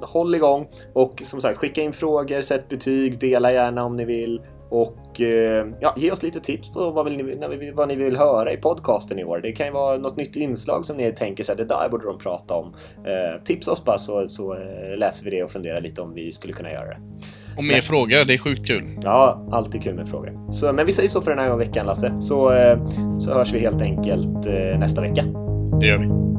håll igång och som sagt skicka in frågor, sätt betyg, dela gärna om ni vill och eh, ja, ge oss lite tips på vad, ni, vad ni vill höra i podcasten i år. Det kan ju vara något nytt inslag som ni tänker sig, det där borde de prata om. Eh, tipsa oss bara så, så eh, läser vi det och funderar lite om vi skulle kunna göra det. Och mer men, frågor, det är sjukt kul. Ja, alltid kul med frågor. Så, men vi säger så för den här veckan Lasse, så, så hörs vi helt enkelt nästa vecka. Det gör vi.